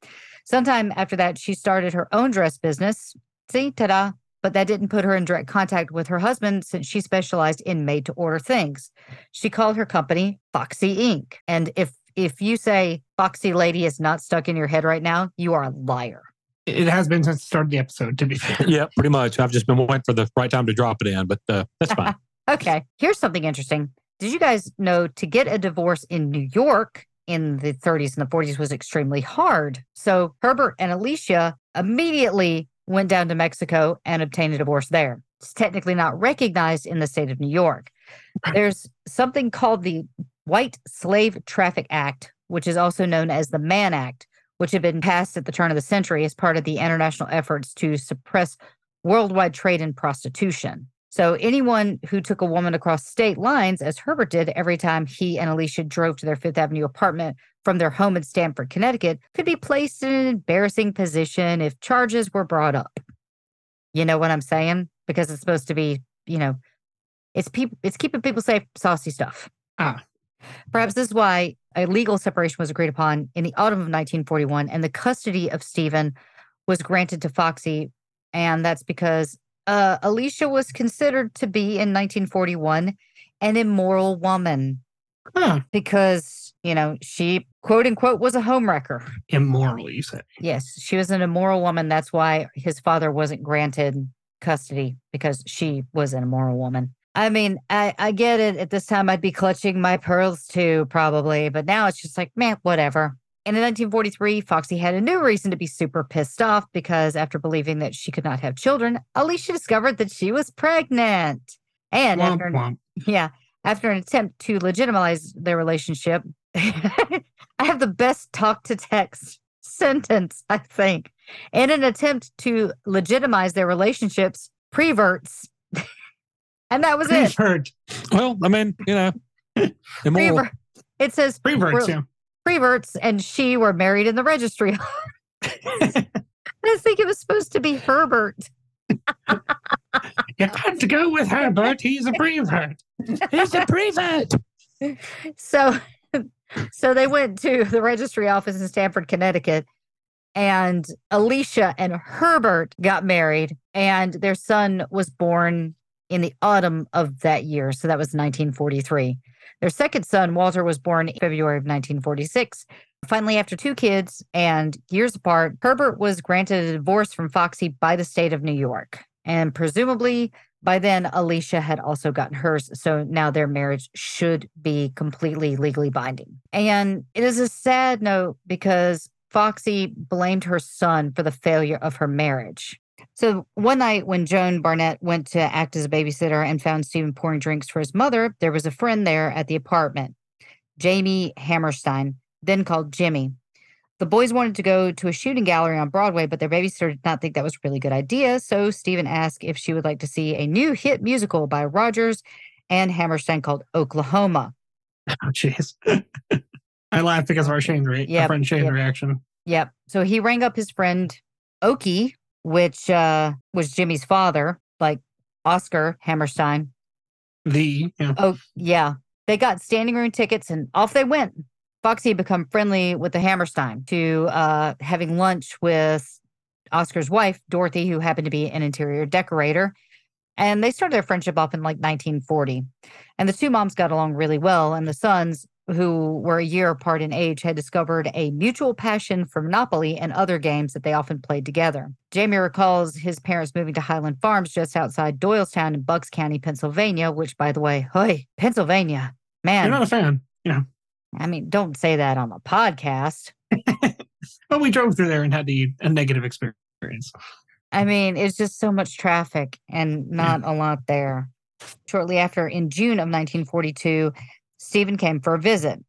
sometime after that, she started her own dress business. See, ta-da. But that didn't put her in direct contact with her husband since she specialized in made to order things. She called her company Foxy Inc. And if if you say Foxy Lady is not stuck in your head right now, you are a liar. It has been since the start of the episode, to be fair. Yeah, pretty much. I've just been waiting for the right time to drop it in, but uh, that's fine. Okay, here's something interesting. Did you guys know to get a divorce in New York in the 30s and the 40s was extremely hard? So Herbert and Alicia immediately went down to Mexico and obtained a divorce there. It's technically not recognized in the state of New York. There's something called the White Slave Traffic Act, which is also known as the Mann Act, which had been passed at the turn of the century as part of the international efforts to suppress worldwide trade in prostitution. So anyone who took a woman across state lines, as Herbert did every time he and Alicia drove to their Fifth Avenue apartment from their home in Stamford, Connecticut, could be placed in an embarrassing position if charges were brought up. You know what I'm saying? Because it's supposed to be, you know, it's people, it's keeping people safe, saucy stuff. Ah. Perhaps this is why a legal separation was agreed upon in the autumn of 1941, and the custody of Stephen was granted to Foxy. And that's because uh, Alicia was considered to be in 1941 an immoral woman Huh. because, you know, she quote unquote was a homewrecker. Immoral, you say. Yes, she was an immoral woman. That's why his father wasn't granted custody because she was an immoral woman. I mean, I, I get it. At this time, I'd be clutching my pearls too, probably. But now it's just like, man, whatever. And in 1943, Foxy had a new reason to be super pissed off because after believing that she could not have children, Alicia discovered that she was pregnant. And Womp after, womp. yeah, after an attempt to legitimize their relationship, I have the best talk to text sentence, I think. In an attempt to legitimize their relationships, preverts. and that was it. Well, I mean, you know, immoral. It says Preverts, yeah. Preverts and she were married in the registry. I think it was supposed to be Herbert. You have to go with Herbert. He's a prevert. He's a prevert. So so they went to the registry office in Stamford, Connecticut, and Alicia and Herbert got married, and their son was born in the autumn of that year. So that was 1943. Their second son, Walter, was born in February of 1946. Finally, after two kids and years apart, Herbert was granted a divorce from Foxy by the state of New York. And presumably by then, Alicia had also gotten hers. So now their marriage should be completely legally binding. And it is a sad note because Foxy blamed her son for the failure of her marriage. So one night when Joan Barnett went to act as a babysitter and found Stephen pouring drinks for his mother, there was a friend there at the apartment, Jamie Hammerstein, then called Jimmy. The boys wanted to go to a shooting gallery on Broadway, but their babysitter did not think that was a really good idea. So Stephen asked if she would like to see a new hit musical by Rodgers and Hammerstein called Oklahoma. Oh, jeez. I laughed because of our Shane's re- Yep, our friend Shane's yep. reaction. Yep. So he rang up his friend Okie, which uh, was Jimmy's father, like Oscar Hammerstein. The yeah. Oh, yeah. They got standing room tickets and off they went. Foxy had become friendly with the Hammerstein to uh, having lunch with Oscar's wife, Dorothy, who happened to be an interior decorator. And they started their friendship off in like 1940. And the two moms got along really well. And the sons, who were a year apart in age, had discovered a mutual passion for Monopoly and other games that they often played together. Jamie recalls his parents moving to Highland Farms just outside Doylestown in Bucks County, Pennsylvania, which, by the way, hey, Pennsylvania, man, You're not a fan. Yeah. I mean, don't say that on the podcast. But we drove through there and had the a negative experience. I mean, it's just so much traffic and not a lot there. Shortly after, in June of 1942, Stephen came for a visit.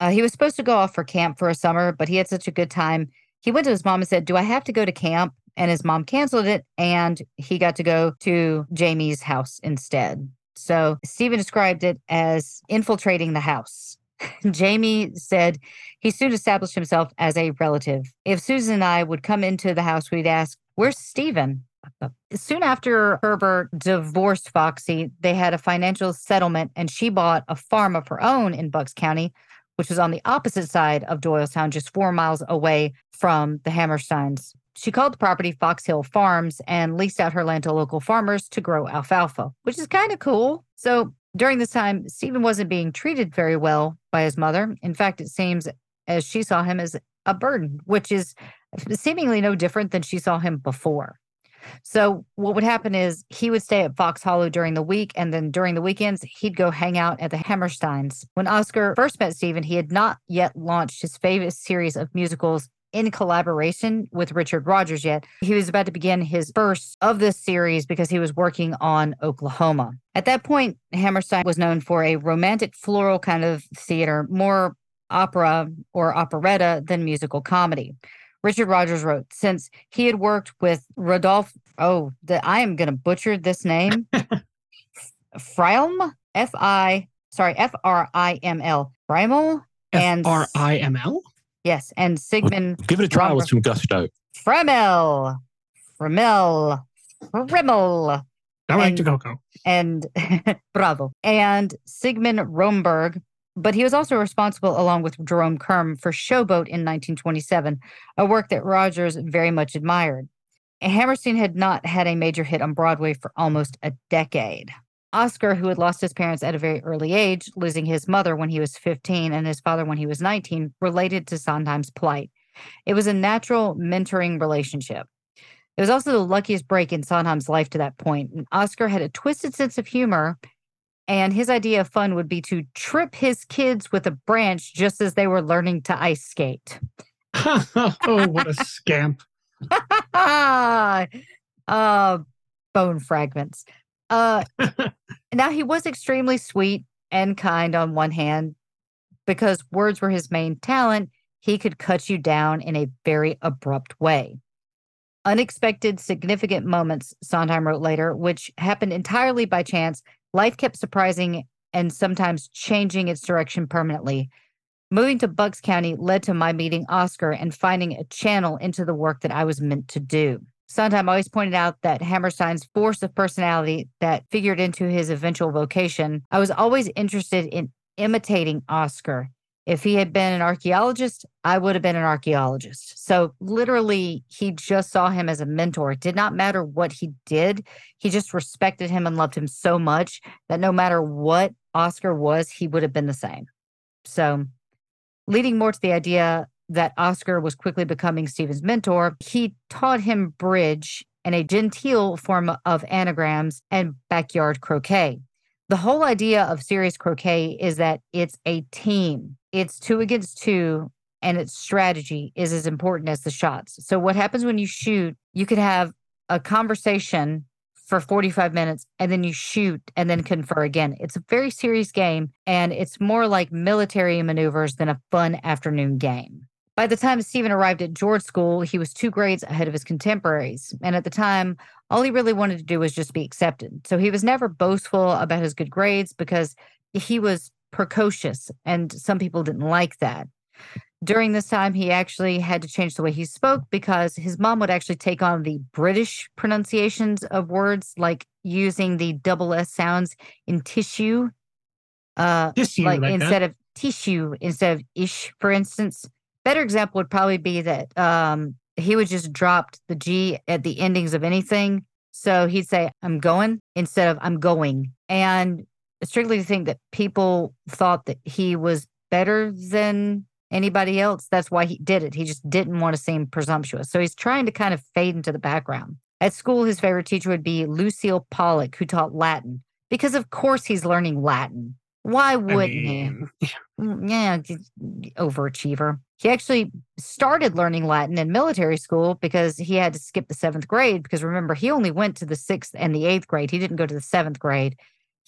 Uh, he was supposed to go off for camp for a summer, but he had such a good time. He went to his mom and said, Do I have to go to camp? And his mom canceled it, and he got to go to Jamie's house instead. So Stephen described it as infiltrating the house. Jamie said he soon established himself as a relative. If Susan and I would come into the house, we'd ask, Where's Stephen? Soon after Herbert divorced Foxy, they had a financial settlement and she bought a farm of her own in Bucks County, which was on the opposite side of Doylestown, just four miles away from the Hammersteins. She called the property Fox Hill Farms and leased out her land to local farmers to grow alfalfa, which is kind of cool. So during this time, Stephen wasn't being treated very well by his mother. In fact, it seems as she saw him as a burden, which is seemingly no different than she saw him before. So what would happen is he would stay at Fox Hollow during the week, and then during the weekends, he'd go hang out at the Hammersteins. When Oscar first met Stephen, he had not yet launched his famous series of musicals in collaboration with Richard Rodgers yet. He was about to begin his first of this series because he was working on Oklahoma. At that point, Hammerstein was known for a romantic floral kind of theater, more opera or operetta than musical comedy. Richard Rodgers wrote, since he had worked with Rodolphe, oh, the, I am going to butcher this name, Frielm, F I, sorry, F R I M L, Friemel, and R I M L? yes, and Sigmund Give it a try with Romber- some gusto. Fremel, Fremel, I like And- to go go. and bravo, and Sigmund Romberg. But he was also responsible, along with Jerome Kern, for Showboat in 1927, a work that Rodgers very much admired. Hammerstein had not had a major hit on Broadway for almost a decade. Oscar, who had lost his parents at a very early age, losing his mother when he was 15 and his father when he was 19, related to Sondheim's plight. It was a natural mentoring relationship. It was also the luckiest break in Sondheim's life to that point. And Oscar had a twisted sense of humor, and his idea of fun would be to trip his kids with a branch just as they were learning to ice skate. oh, what a scamp. uh, bone fragments. Uh, now, he was extremely sweet and kind on one hand because words were his main talent. He could cut you down in a very abrupt way. Unexpected, significant moments, Sondheim wrote later, which happened entirely by chance. Life kept surprising and sometimes changing its direction permanently. Moving to Bucks County led to my meeting Oscar and finding a channel into the work that I was meant to do. Sondheim always pointed out that Hammerstein's force of personality that figured into his eventual vocation. I was always interested in imitating Oscar. If he had been an archaeologist, I would have been an archaeologist. So literally, he just saw him as a mentor. It did not matter what he did. He just respected him and loved him so much that no matter what Oscar was, he would have been the same. So leading more to the idea that Oscar was quickly becoming Stephen's mentor, he taught him bridge and a genteel form of anagrams and backyard croquet. The whole idea of serious croquet is that it's a team, it's two against two, and its strategy is as important as the shots. So, what happens when you shoot, you could have a conversation for 45 minutes and then you shoot and then confer again. It's a very serious game and it's more like military maneuvers than a fun afternoon game. By the time Stephen arrived at George School, he was two grades ahead of his contemporaries. And at the time, all he really wanted to do was just be accepted. So he was never boastful about his good grades because he was precocious and some people didn't like that. During this time, he actually had to change the way he spoke because his mom would actually take on the British pronunciations of words, like using the double S sounds in tissue, uh, Tissue, like, like that. instead of tissue, instead of ish, for instance. Better example would probably be that um, he would just drop the G at the endings of anything. So he'd say, I'm going instead of I'm going. And strictly to think that people thought that he was better than anybody else. That's why he did it. He just didn't want to seem presumptuous. So he's trying to kind of fade into the background. At school, his favorite teacher would be Lucille Pollock, who taught Latin, because of course he's learning Latin. Why wouldn't mean, he? Mm, Yeah, overachiever. He actually started learning Latin in military school because he had to skip the seventh grade. Because remember, he only went to the sixth and the eighth grade. He didn't go to the seventh grade.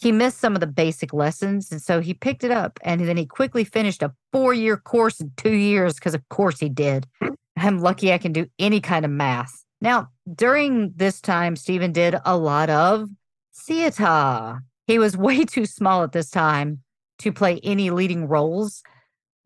He missed some of the basic lessons. And so he picked it up and then he quickly finished a four year course in two years because, of course, he did. I'm lucky I can do any kind of math. Now, during this time, Stephen did a lot of theater. He was way too small at this time to play any leading roles,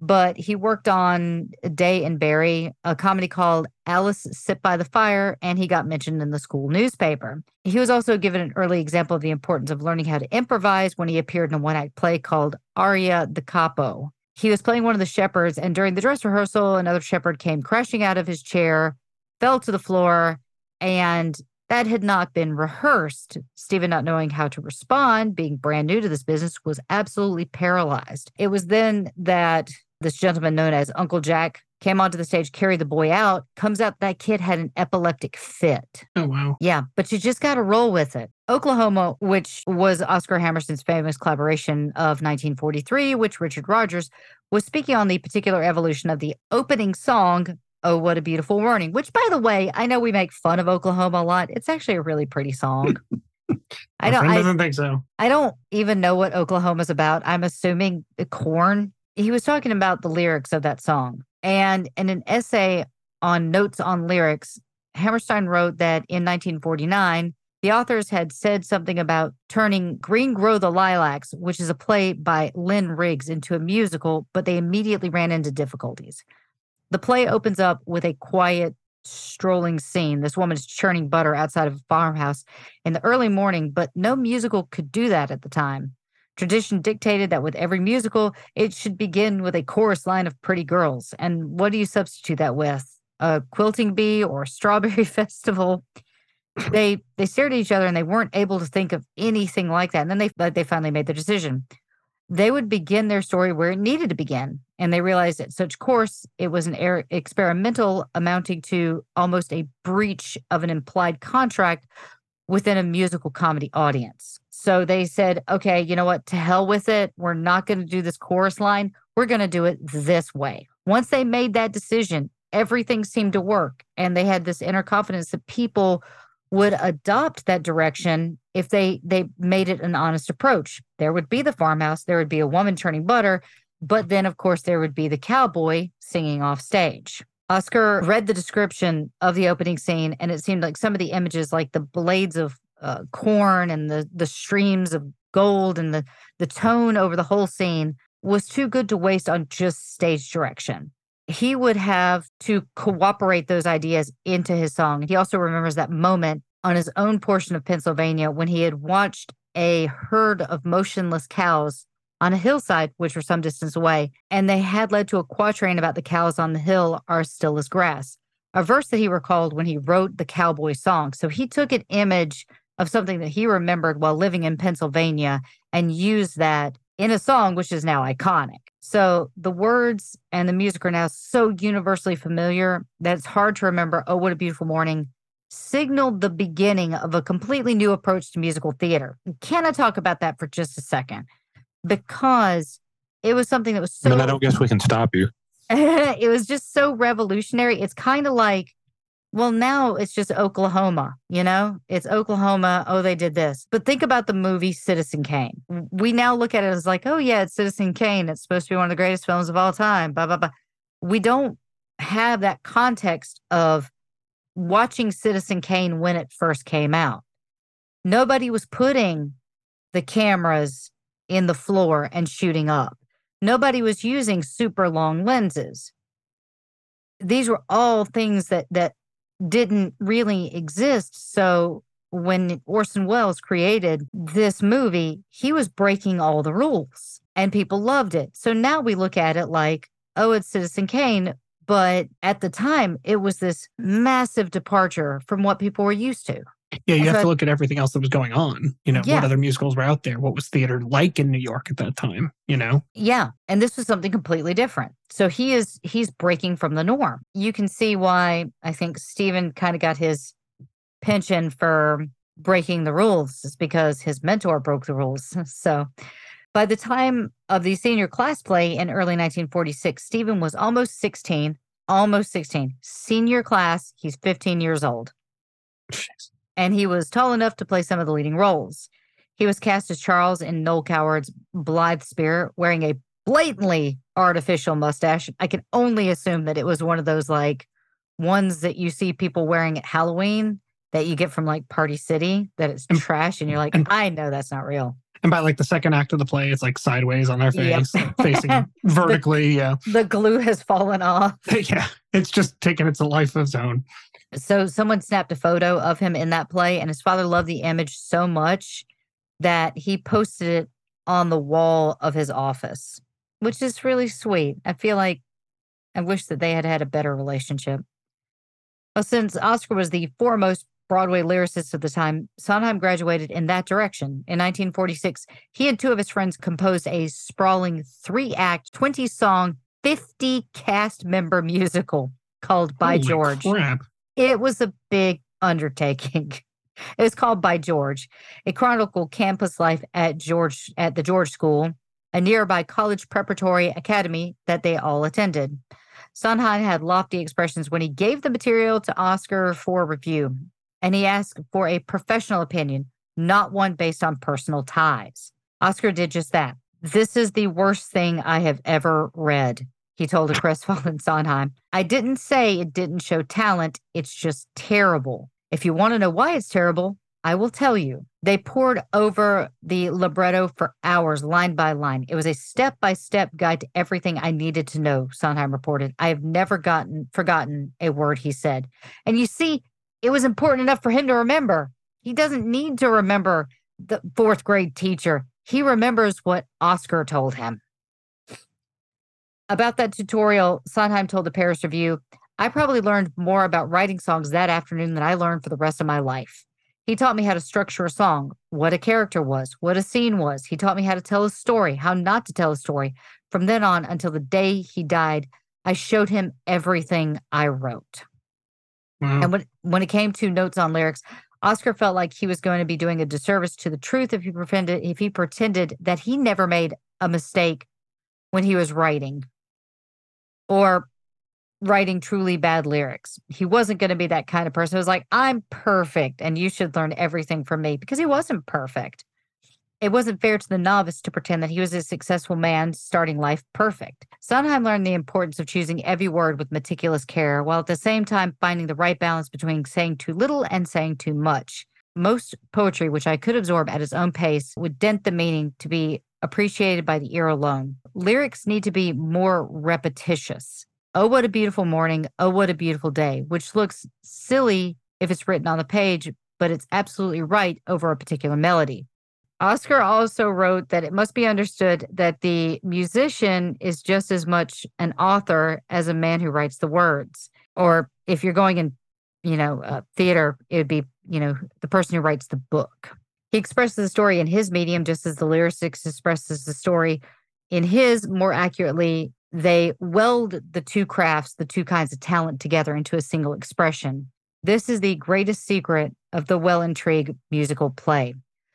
but he worked on J.M. Barrie, a comedy called Alice Sit by the Fire, and he got mentioned in the school newspaper. He was also given an early example of the importance of learning how to improvise when he appeared in a one act play called Aria da Capo. He was playing one of the shepherds, and during the dress rehearsal, another shepherd came crashing out of his chair, fell to the floor, and that had not been rehearsed. Stephen, not knowing how to respond, being brand new to this business, was absolutely paralyzed. It was then that this gentleman known as Uncle Jack came onto the stage, carried the boy out. Comes out, that kid had an epileptic fit. Oh wow. Yeah, but you just got to roll with it. Oklahoma, which was Oscar Hammerstein's famous collaboration of 1943, which Richard Rodgers was speaking on the particular evolution of the opening song, Oh, What a Beautiful Morning, which, by the way, I know we make fun of Oklahoma a lot. It's actually a really pretty song. I don't, I, doesn't think so. I don't even know what Oklahoma's about. I'm assuming the corn. He was talking about the lyrics of that song. And in an essay on notes on lyrics, Hammerstein wrote that in 1949, the authors had said something about turning Green Grow the Lilacs, which is a play by Lynn Riggs, into a musical, but they immediately ran into difficulties. The play opens up with a quiet, strolling scene. This woman is churning butter outside of a farmhouse in the early morning, but no musical could do that at the time. Tradition dictated that with every musical, it should begin with a chorus line of pretty girls. And what do you substitute that with? A quilting bee or strawberry festival? They they stared at each other and they weren't able to think of anything like that. And then they they finally made their decision. They would begin their story where it needed to begin, and they realized that such course it was an er- experimental amounting to almost a breach of an implied contract within a musical comedy audience. So they said, okay, you know what? To hell with it. We're not going to do this chorus line. We're going to do it this way. Once they made that decision, everything seemed to work. And they had this inner confidence that people would adopt that direction if they they made it an honest approach. There would be the farmhouse, there would be a woman churning butter, but then of course there would be the cowboy singing off stage. Oscar read the description of the opening scene, and it seemed like some of the images, like the blades of uh, corn and the the streams of gold and the the tone over the whole scene, was too good to waste on just stage direction. He would have to cooperate those ideas into his song. He also remembers that moment on his own portion of Pennsylvania when he had watched a herd of motionless cows on a hillside, which were some distance away, and they had led to a quatrain about the cows on the hill are still as grass, a verse that he recalled when he wrote the cowboy song. So he took an image of something that he remembered while living in Pennsylvania and used that in a song, which is now iconic. So the words and the music are now so universally familiar that it's hard to remember, oh, what a beautiful morning signaled the beginning of a completely new approach to musical theater. Can I talk about that for just a second? Because it was something that was so I mean, I don't guess we can stop you. it was just so revolutionary. It's kind of like, well, now it's just Oklahoma, you know? It's Oklahoma. Oh, they did this. But think about the movie Citizen Kane. We now look at it as like, oh, yeah, it's Citizen Kane. It's supposed to be one of the greatest films of all time. Blah, blah, blah. We don't have that context of watching Citizen Kane when it first came out. Nobody was putting the cameras in the floor and shooting up. Nobody was using super long lenses. These were all things that that didn't really exist. So when Orson Welles created this movie, he was breaking all the rules and people loved it. So now we look at it like, oh, it's Citizen Kane. But at the time, it was this massive departure from what people were used to. Yeah, you have to look at everything else that was going on. You know, Yeah. what other musicals were out there? What was theater like in New York at that time? You know? Yeah. And this was something completely different. So he is he's breaking from the norm. You can see why I think Stephen kind of got his pension for breaking the rules is because his mentor broke the rules. So by the time of the senior class play in early 1946, Stephen was almost 16, almost 16. Senior class, he's 15 years old. And he was tall enough to play some of the leading roles. He was cast as Charles in Noel Coward's Blithe Spirit, wearing a blatantly artificial mustache. I can only assume that it was one of those like ones that you see people wearing at Halloween that you get from like Party City, that it's And- trash, and you're like, and- I know that's not real. And by like the second act of the play, it's like sideways on their Yep. face, facing vertically. Yeah. The glue has fallen off. yeah. It's just taken its life of its own. So someone snapped a photo of him in that play, and his father loved the image so much that he posted it on the wall of his office, which is really sweet. I feel like I wish that they had had a better relationship. Well, since Oscar was the foremost Broadway lyricist of the time, Sondheim graduated in that direction. In 1946, he and two of his friends composed a sprawling three act, 20 song 50 cast member musical called By Holy George. Crap. It was a big undertaking. It was called By George. It chronicled campus life at George at the George School, a nearby college preparatory academy that they all attended. Sondheim had lofty expressions when he gave the material to Oscar for review, and he asked for a professional opinion, not one based on personal ties. Oscar did just that. This is the worst thing I have ever read, he told a crestfallen Sondheim. I didn't say it didn't show talent, it's just terrible. If you want to know why it's terrible, I will tell you. They poured over the libretto for hours, line by line. It was a step by step guide to everything I needed to know, Sondheim reported. I have never gotten forgotten a word he said. And you see, it was important enough for him to remember. He doesn't need to remember the fourth grade teacher. He remembers what Oscar told him. About that tutorial, Sondheim told the Paris Review, I probably learned more about writing songs that afternoon than I learned for the rest of my life. He taught me how to structure a song, what a character was, what a scene was. He taught me how to tell a story, how not to tell a story. From then on until the day he died, I showed him everything I wrote. Wow. And when when it came to notes on lyrics, Oscar felt like he was going to be doing a disservice to the truth if he pretended if he pretended that he never made a mistake when he was writing or writing truly bad lyrics. He wasn't going to be that kind of person who was like, I'm perfect and you should learn everything from me because he wasn't perfect. It wasn't fair to the novice to pretend that he was a successful man starting life perfect. Sondheim learned the importance of choosing every word with meticulous care, while at the same time finding the right balance between saying too little and saying too much. Most poetry, which I could absorb at his own pace, would dent the meaning to be appreciated by the ear alone. Lyrics need to be more repetitious. Oh, what a beautiful morning. Oh, what a beautiful day, which looks silly if it's written on the page, but it's absolutely right over a particular melody. Oscar also wrote that it must be understood that the musician is just as much an author as a man who writes the words. Or if you're going in, you know, uh, theater, it would be, you know, the person who writes the book. He expresses the story in his medium just as the lyricist expresses the story in his more accurately. They weld the two crafts, the two kinds of talent together into a single expression. This is the greatest secret of the well intrigued musical play.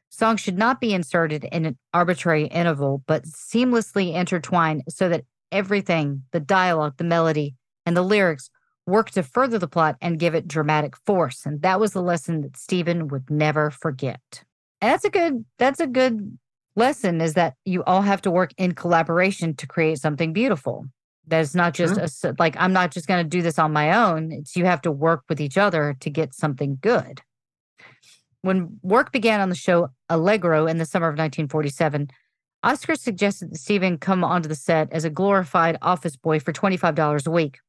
Songs should not be inserted in an arbitrary interval, but seamlessly intertwined so that everything the dialogue, the melody, and the lyrics work to further the plot and give it dramatic force. And that was the lesson that Stephen would never forget. And that's a good, that's a good lesson is that you all have to work in collaboration to create something beautiful. That's not just Sure. a like, I'm not just going to do this on my own. It's you have to work with each other to get something good. When work began on the show Allegro in the summer of 1947, Oscar suggested that Stephen come onto the set as a glorified office boy for $25 a week.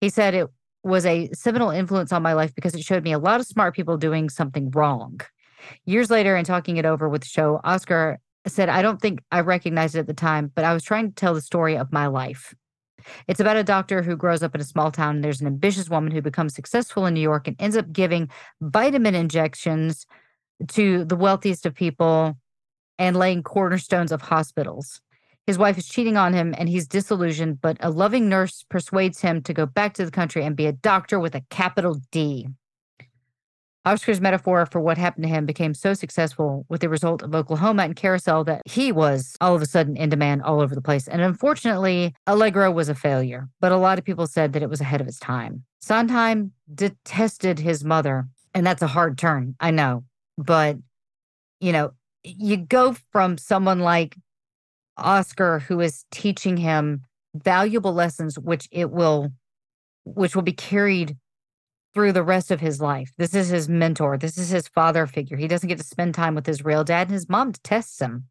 He said it was a seminal influence on my life because it showed me a lot of smart people doing something wrong. Years later, in talking it over with the show, Oscar said, I don't think I recognized it at the time, but I was trying to tell the story of my life. It's about a doctor who grows up in a small town. And there's an ambitious woman who becomes successful in New York and ends up giving vitamin injections to the wealthiest of people and laying cornerstones of hospitals. His wife is cheating on him and he's disillusioned, but a loving nurse persuades him to go back to the country and be a doctor with a capital D. Oscar's metaphor for what happened to him became so successful with the result of Oklahoma and Carousel that he was all of a sudden in demand all over the place. And unfortunately, Allegro was a failure, but a lot of people said that it was ahead of its time. Sondheim detested his mother, and that's a hard turn, I know. But, you know, you go from someone like Oscar who is teaching him valuable lessons which it will which will be carried through the rest of his life. This is his mentor. This is his father figure. He doesn't get to spend time with his real dad and his mom detests him.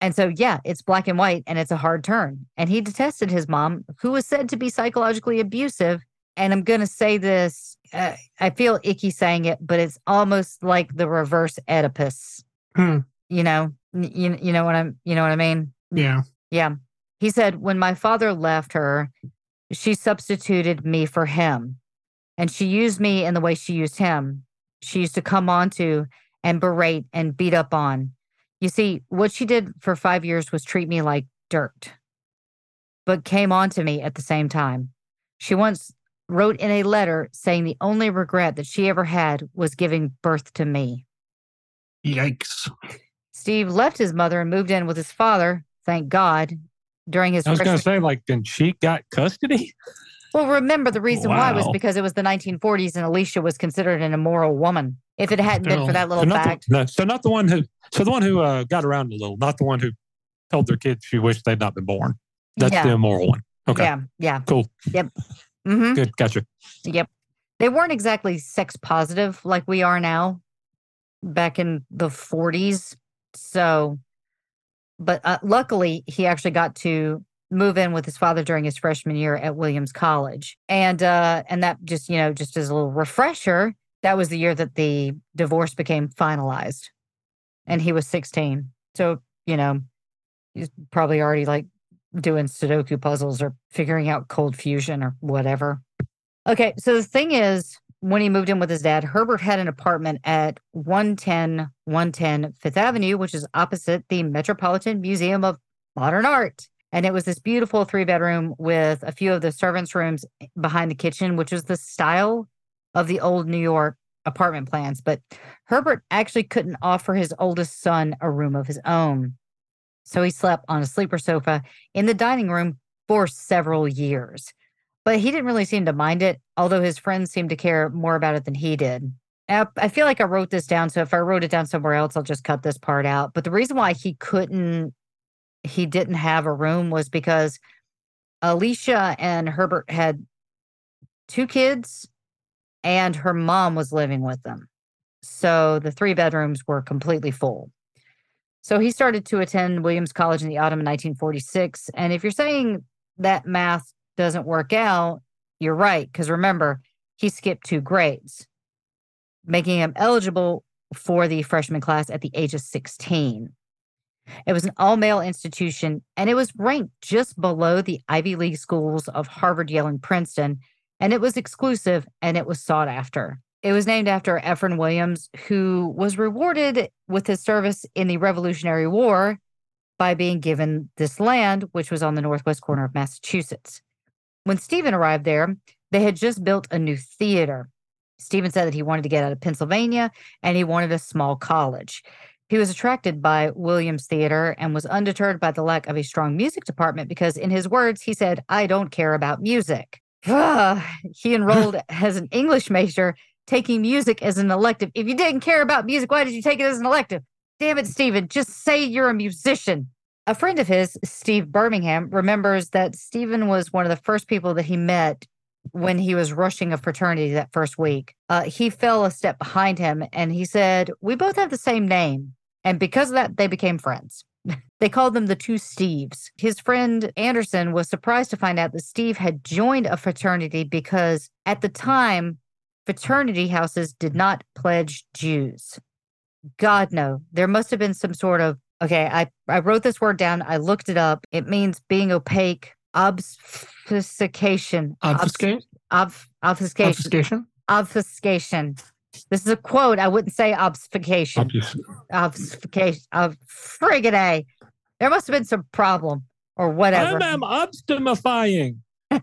And so yeah, it's black and white and it's a hard turn. And he detested his mom who was said to be psychologically abusive and I'm going to say this uh, I feel icky saying it, but it's almost like the reverse Oedipus. Hmm. You know, you, you know what I'm you know what I mean? Yeah. Yeah. He said, when my father left her, she substituted me for him. And she used me in the way she used him. She used to come on to and berate and beat up on. You see, what she did for five years was treat me like dirt. but came on to me at the same time. She once wrote in a letter saying the only regret that she ever had was giving birth to me. Yikes. Steve left his mother and moved in with his father, thank God, during his I was going to say, like, then she got custody. Well, remember the reason why was because it was the 1940s and Alicia was considered an immoral woman. If it hadn't been for that little not, fact, the, no, so not the one who, so the one who uh, got around a little, not the one who told their kids she wished they'd not been born. That's yeah, the immoral one. Okay, yeah, yeah, cool, Yep. Hmm good, gotcha. Yep. They weren't exactly sex positive like we are now back in the 40s. So, but uh, luckily, he actually got to move in with his father during his freshman year at Williams College. And uh and that just, you know, just as a little refresher, that was the year that the divorce became finalized. And he was 16. So, you know, he's probably already like doing Sudoku puzzles or figuring out cold fusion or whatever. Okay, so the thing is, when he moved in with his dad, Herbert had an apartment at 110 110 Fifth Avenue, which is opposite the Metropolitan Museum of Modern Art. And it was this beautiful three bedroom with a few of the servants' rooms behind the kitchen, which was the style of the old New York apartment plans. But Herbert actually couldn't offer his oldest son a room of his own. So he slept on a sleeper sofa in the dining room for several years but he didn't really seem to mind it, although his friends seemed to care more about it than he did. I feel like I wrote this down, so if I wrote it down somewhere else, I'll just cut this part out. But the reason why he couldn't, he didn't have a room was because Alicia and Herbert had two kids, and her mom was living with them. So the three bedrooms were completely full. So he started to attend Williams College in the autumn of 1946. And if you're saying that math doesn't work out, you're right. Because remember, he skipped two grades, making him eligible for the freshman class at the age of 16. It was an all male institution and it was ranked just below the Ivy League schools of Harvard, Yale, and Princeton. And it was exclusive and it was sought after. It was named after Ephraim Williams, who was rewarded with his service in the Revolutionary War by being given this land, which was on the northwest corner of Massachusetts. When Stephen arrived there, they had just built a new theater. Stephen said that he wanted to get out of Pennsylvania and he wanted a small college. He was attracted by Williams Theater and was undeterred by the lack of a strong music department because, in his words, he said, I don't care about music. he enrolled as an English major, taking music as an elective. If you didn't care about music, why did you take it as an elective? Damn it, Stephen, just say you're a musician. A friend of his, Steve Birmingham, remembers that Stephen was one of the first people that he met when he was rushing a fraternity that first week. Uh, he fell a step behind him and he said, We both have the same name. And because of that, they became friends. they called them the two Steves. His friend Anderson was surprised to find out that Steve had joined a fraternity because at the time, fraternity houses did not pledge Jews. God, no. There must have been some sort of okay. I, I wrote this word down. I looked it up. It means being opaque, obfuscation, Obfuscate? ob- obfuscation, Obfuscation? obfuscation. This is a quote. I wouldn't say obfuscation. Obfuscation. Of friggin' a. There must have been some problem or whatever. I'm, I'm obstinifying.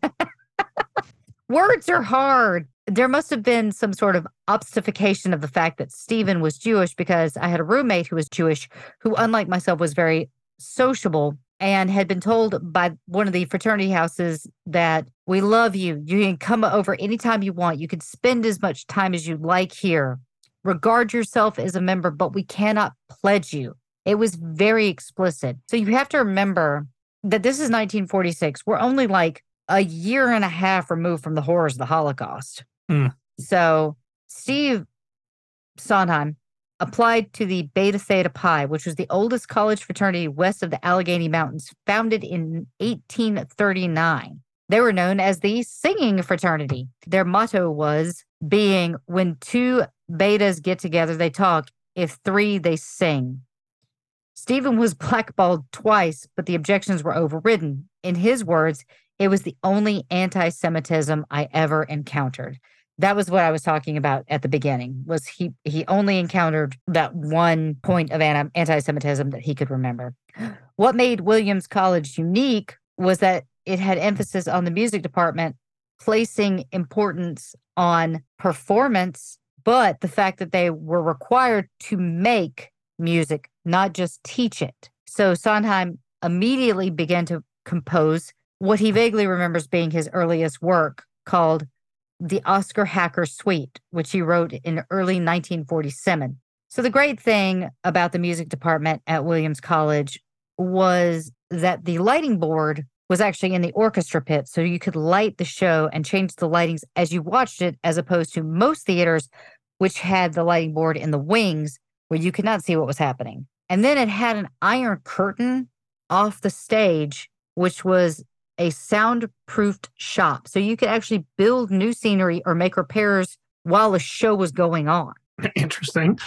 Words are hard. There must have been some sort of obstification of the fact that Stephen was Jewish because I had a roommate who was Jewish who, unlike myself, was very sociable and had been told by one of the fraternity houses that we love you. You can come over anytime you want. You can spend as much time as you like here. Regard yourself as a member, but we cannot pledge you. It was very explicit. So you have to remember that this is 1946. We're only like a year and a half removed from the horrors of the Holocaust. Hmm. So Steve Sondheim applied to the Beta Theta Pi, which was the oldest college fraternity west of the Allegheny Mountains, founded in 1839. They were known as the Singing Fraternity. Their motto was being when two betas get together, they talk. If three, they sing. Stephen was blackballed twice, but the objections were overridden. In his words, it was the only anti Semitism I ever encountered. That was what I was talking about at the beginning. Was he he only encountered that one point of anti Semitism that he could remember. What made Williams College unique was that it had emphasis on the music department placing importance on performance, but the fact that they were required to make music, not just teach it. So Sondheim immediately began to compose what he vaguely remembers being his earliest work called The Oscar Hacker Suite, which he wrote in early 1947. So, the great thing about the music department at Williams College was that the lighting board was actually in the orchestra pit. So, you could light the show and change the lightings as you watched it, as opposed to most theaters, which had the lighting board in the wings where you could not see what was happening. And then it had an iron curtain off the stage, which was a soundproofed shop. So you could actually build new scenery or make repairs while the show was going on. Interesting.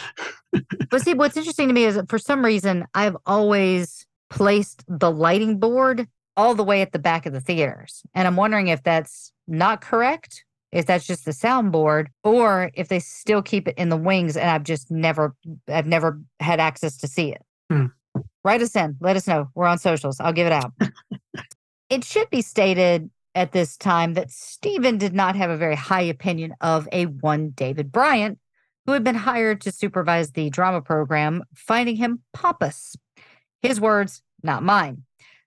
but see, what's interesting to me is that for some reason, I've always placed the lighting board all the way at the back of the theaters. And I'm wondering if that's not correct, if that's just the soundboard, or if they still keep it in the wings and I've just never I've never had access to see it. Hmm. Write us in. Let us know. We're on socials. I'll give it out. it should be stated at this time that Stephen did not have a very high opinion of a one David Bryant, who had been hired to supervise the drama program, finding him pompous. His words, not mine.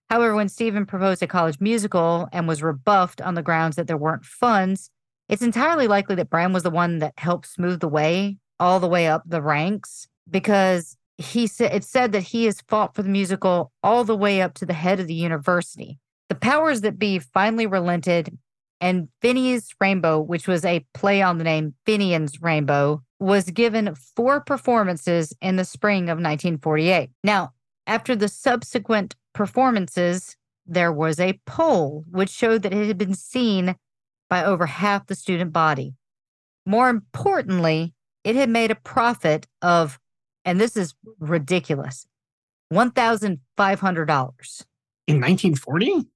However, when Stephen proposed a college musical and was rebuffed on the grounds that there weren't funds, it's entirely likely that Bryant was the one that helped smooth the way all the way up the ranks because he said it said that he has fought for the musical all the way up to the head of the university. The powers that be finally relented, and Phinney's Rainbow, which was a play on the name Finian's Rainbow, was given four performances in the spring of 1948. Now, after the subsequent performances, there was a poll which showed that it had been seen by over half the student body. More importantly, it had made a profit of and this is ridiculous $1,500. In 1940?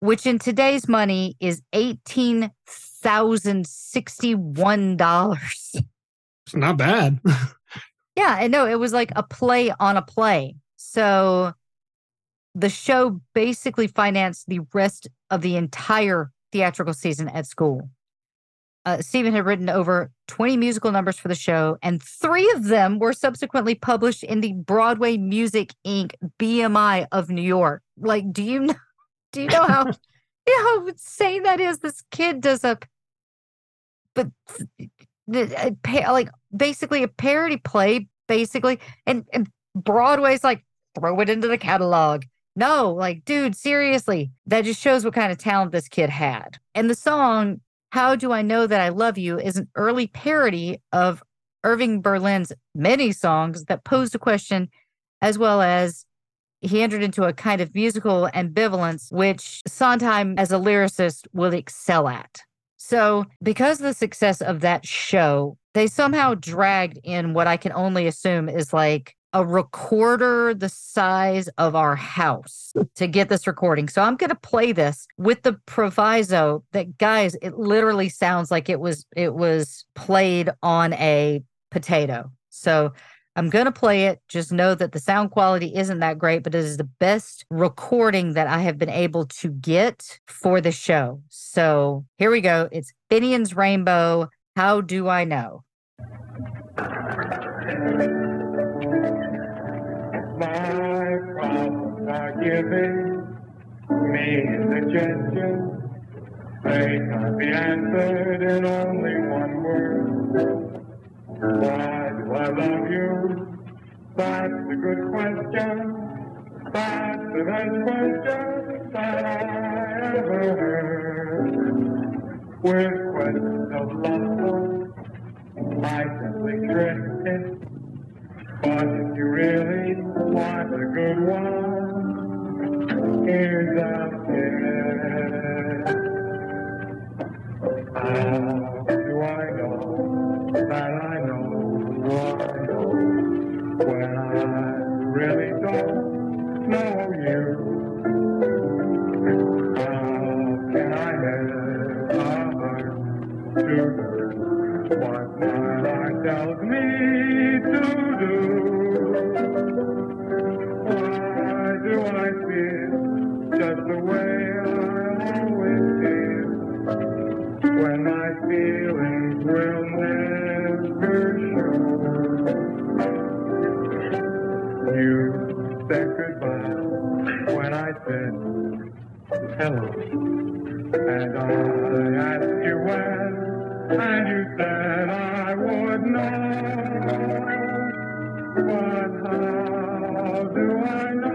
Which in today's money is $18,061. It's not bad. yeah, I know. It was like a play on a play. So the show basically financed the rest of the entire theatrical season at school uh, Stephen had written over 20 musical numbers for the show, and three of them were subsequently published in the Broadway Music Inc. BMI of New York. Like, do you know? Do you know how? you know how insane that is? This kid does a, but like basically a parody play, basically, and and Broadway's like throw it into the catalog. No, like, dude, seriously, that just shows what kind of talent this kid had. And the song how Do I Know That I Love You is an early parody of Irving Berlin's many songs that posed a question, as well as he entered into a kind of musical ambivalence, which Sondheim, as a lyricist, will excel at. So, because of the success of that show, they somehow dragged in what I can only assume is like a recorder the size of our house to get this recording. So I'm going to play this with the proviso that guys, it literally sounds like it was it was played on a potato. So I'm going to play it. Just know that the sound quality isn't that great, but it is the best recording that I have been able to get for the show. So here we go. It's Phinney's Rainbow. How do I know? My problems are giving me suggestions. They can't be answered in only one word. Why do I love you? That's a good question. That's the best question that I ever heard. With questions of love, I simply drifted but if you really want a good one, here's a tip. How do I know that I know I know when I really don't know you? How can I ever do what my heart tells me do? Why do I feel just the way I always feel when my feelings will never show? You said goodbye when I said hello, and I asked you when, and you said I would know. But how do I know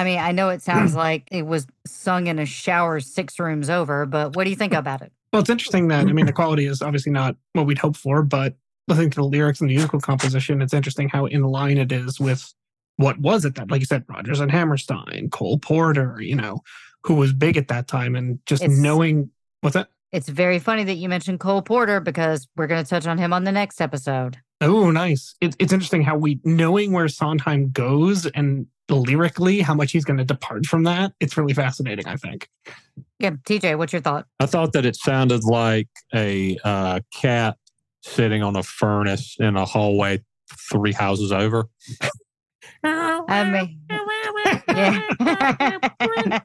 I mean, I know it sounds like it was sung in a shower six rooms over, but what do you think about it? Well, it's interesting that I mean the quality is obviously not what we'd hope for, but listening to the lyrics and the musical composition, it's interesting how in line it is with what was at that, like you said, Rodgers and Hammerstein, Cole Porter, you know, who was big at that time, and just It's- knowing what's that. It's very funny that you mentioned Cole Porter because we're going to touch on him on the next episode. Oh, nice. It's it's interesting how we knowing where Sondheim goes and lyrically how much he's going to depart from that. It's really fascinating. I think. Yeah, TJ, what's your thought? I thought that it sounded like a uh, cat sitting on a furnace in a hallway three houses over. I mean, yeah.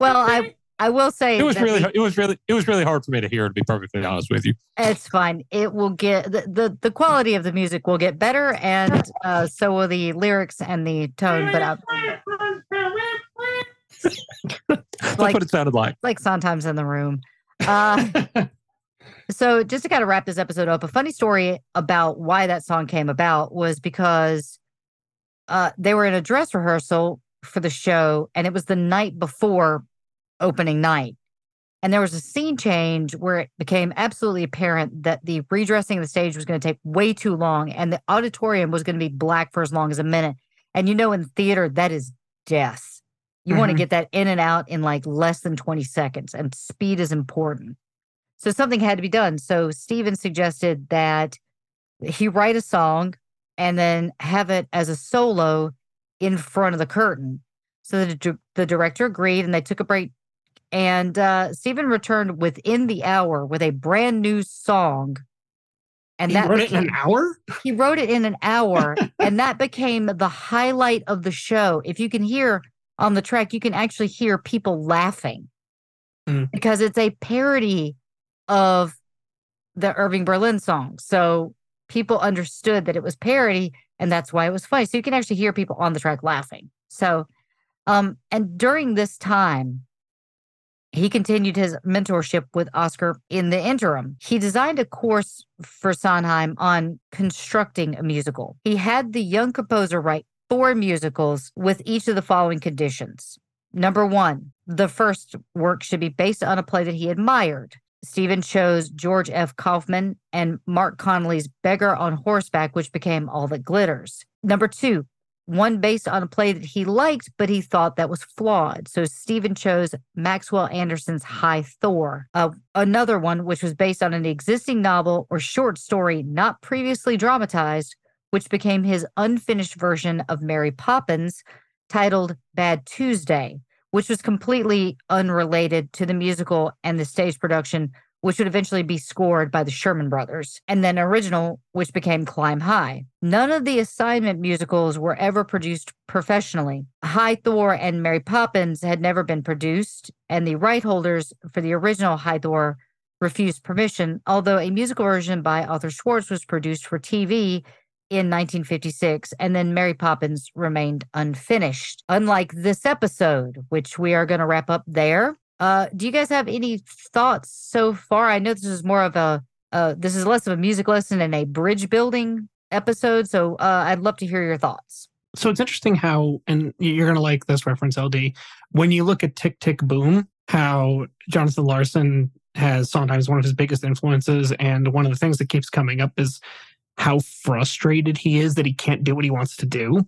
well, I I will say It was really, it was really, it was really hard for me to hear. To be perfectly honest with you, it's fine. It will get the, the the quality of the music will get better, and uh, so will the lyrics and the tone. But uh, that's Like- what it sounded like. like sometimes in the room. Uh, so just to kind of wrap this episode up, a funny story about why that song came about was because uh, they were in a dress rehearsal for the show, and it was the night before opening night. And there was a scene change where it became absolutely apparent that the redressing of the stage was going to take way too long, and the auditorium was going to be black for as long as a minute. And you know, in theater, that is death. You want to mm-hmm. get that in and out in like less than 20 seconds, and speed is important. So something had to be done. So Stephen suggested that he write a song and then have it as a solo in front of the curtain. So the, the director agreed and they took a break. And uh, Stephen returned within the hour with a brand new song. And he that wrote it in an hour. he wrote it in an hour, and that became the highlight of the show. If you can hear on the track, you can actually hear people laughing Mm. because it's a parody of the Irving Berlin song. So people understood that it was parody, and that's why it was funny. So you can actually hear people on the track laughing. So, um, and during this time, he continued his mentorship with Oscar in the interim. He designed a course for Sondheim on constructing a musical. He had the young composer write four musicals with each of the following conditions. Number one, the first work should be based on a play that he admired. Stephen chose George S. Kaufman and Marc Connelly's Beggar on Horseback, which became All That Glitters. Number two, one based on a play that he liked, but he thought that was flawed. So Stephen chose Maxwell Anderson's High Thor. Uh, another one, which was based on an existing novel or short story not previously dramatized, which became his unfinished version of Mary Poppins, titled Bad Tuesday, which was completely unrelated to the musical and the stage production, which would eventually be scored by the Sherman Brothers, and then original, which became Climb High. None of the assignment musicals were ever produced professionally. High Thor and Mary Poppins had never been produced, and the right holders for the original High Thor refused permission, although a musical version by Arthur Schwartz was produced for TV in 1956, and then Mary Poppins remained unfinished. Unlike this episode, which we are going to wrap up there, uh, do you guys have any thoughts so far? I know this is more of a uh, this is less of a music lesson and a bridge building episode. So uh, I'd love to hear your thoughts. So it's interesting how, and you're going to like this reference, LD. When you look at Tick Tick Boom, how Jonathan Larson has sometimes one of his biggest influences, and one of the things that keeps coming up is how frustrated he is that he can't do what he wants to do.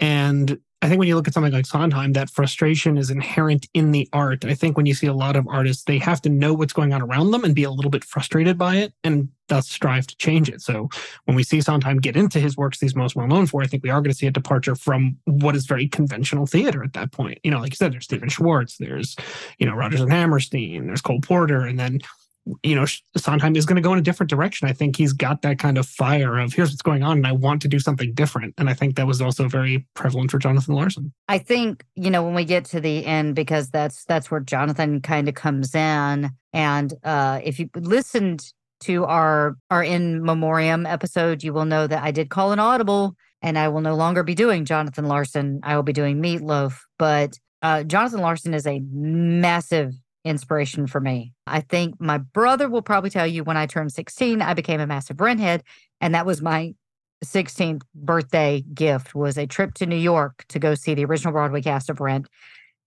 And I think when you look at something like Sondheim, that frustration is inherent in the art. I think when you see a lot of artists, they have to know what's going on around them and be a little bit frustrated by it and thus strive to change it. So when we see Sondheim get into his works he's most well known for, I think we are going to see a departure from what is very conventional theater at that point. You know, like you said, there's Stephen Schwartz, there's, you know, Rodgers and Hammerstein, there's Cole Porter, and then you know, Sondheim is going to go in a different direction. I think he's got that kind of fire of here's what's going on, and I want to do something different. And I think that was also very prevalent for Jonathan Larson. I think you know when we get to the end because that's that's where Jonathan kind of comes in. And uh, if you listened to our our in memoriam episode, you will know that I did call an audible, and I will no longer be doing Jonathan Larson. I will be doing Meatloaf, but. Uh, Jonathan Larson is a massive inspiration for me. I think my brother will probably tell you when I turned 16, I became a massive Renthead. And that was my 16th birthday gift was a trip to New York to go see the original Broadway cast of Rent.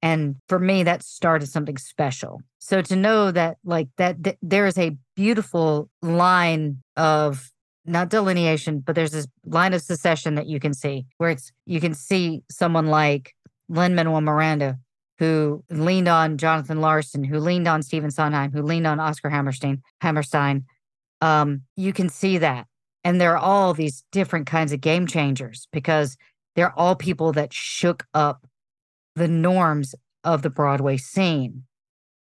And for me, that started something special. So to know that like that th- there is a beautiful line of not delineation, but there's this line of secession that you can see where it's you can see someone like Lin Manuel Miranda who leaned on Jonathan Larson, who leaned on Stephen Sondheim, who leaned on Oscar Hammerstein, Hammerstein. Um, you can see that. And there are all these different kinds of game changers because they're all people that shook up the norms of the Broadway scene.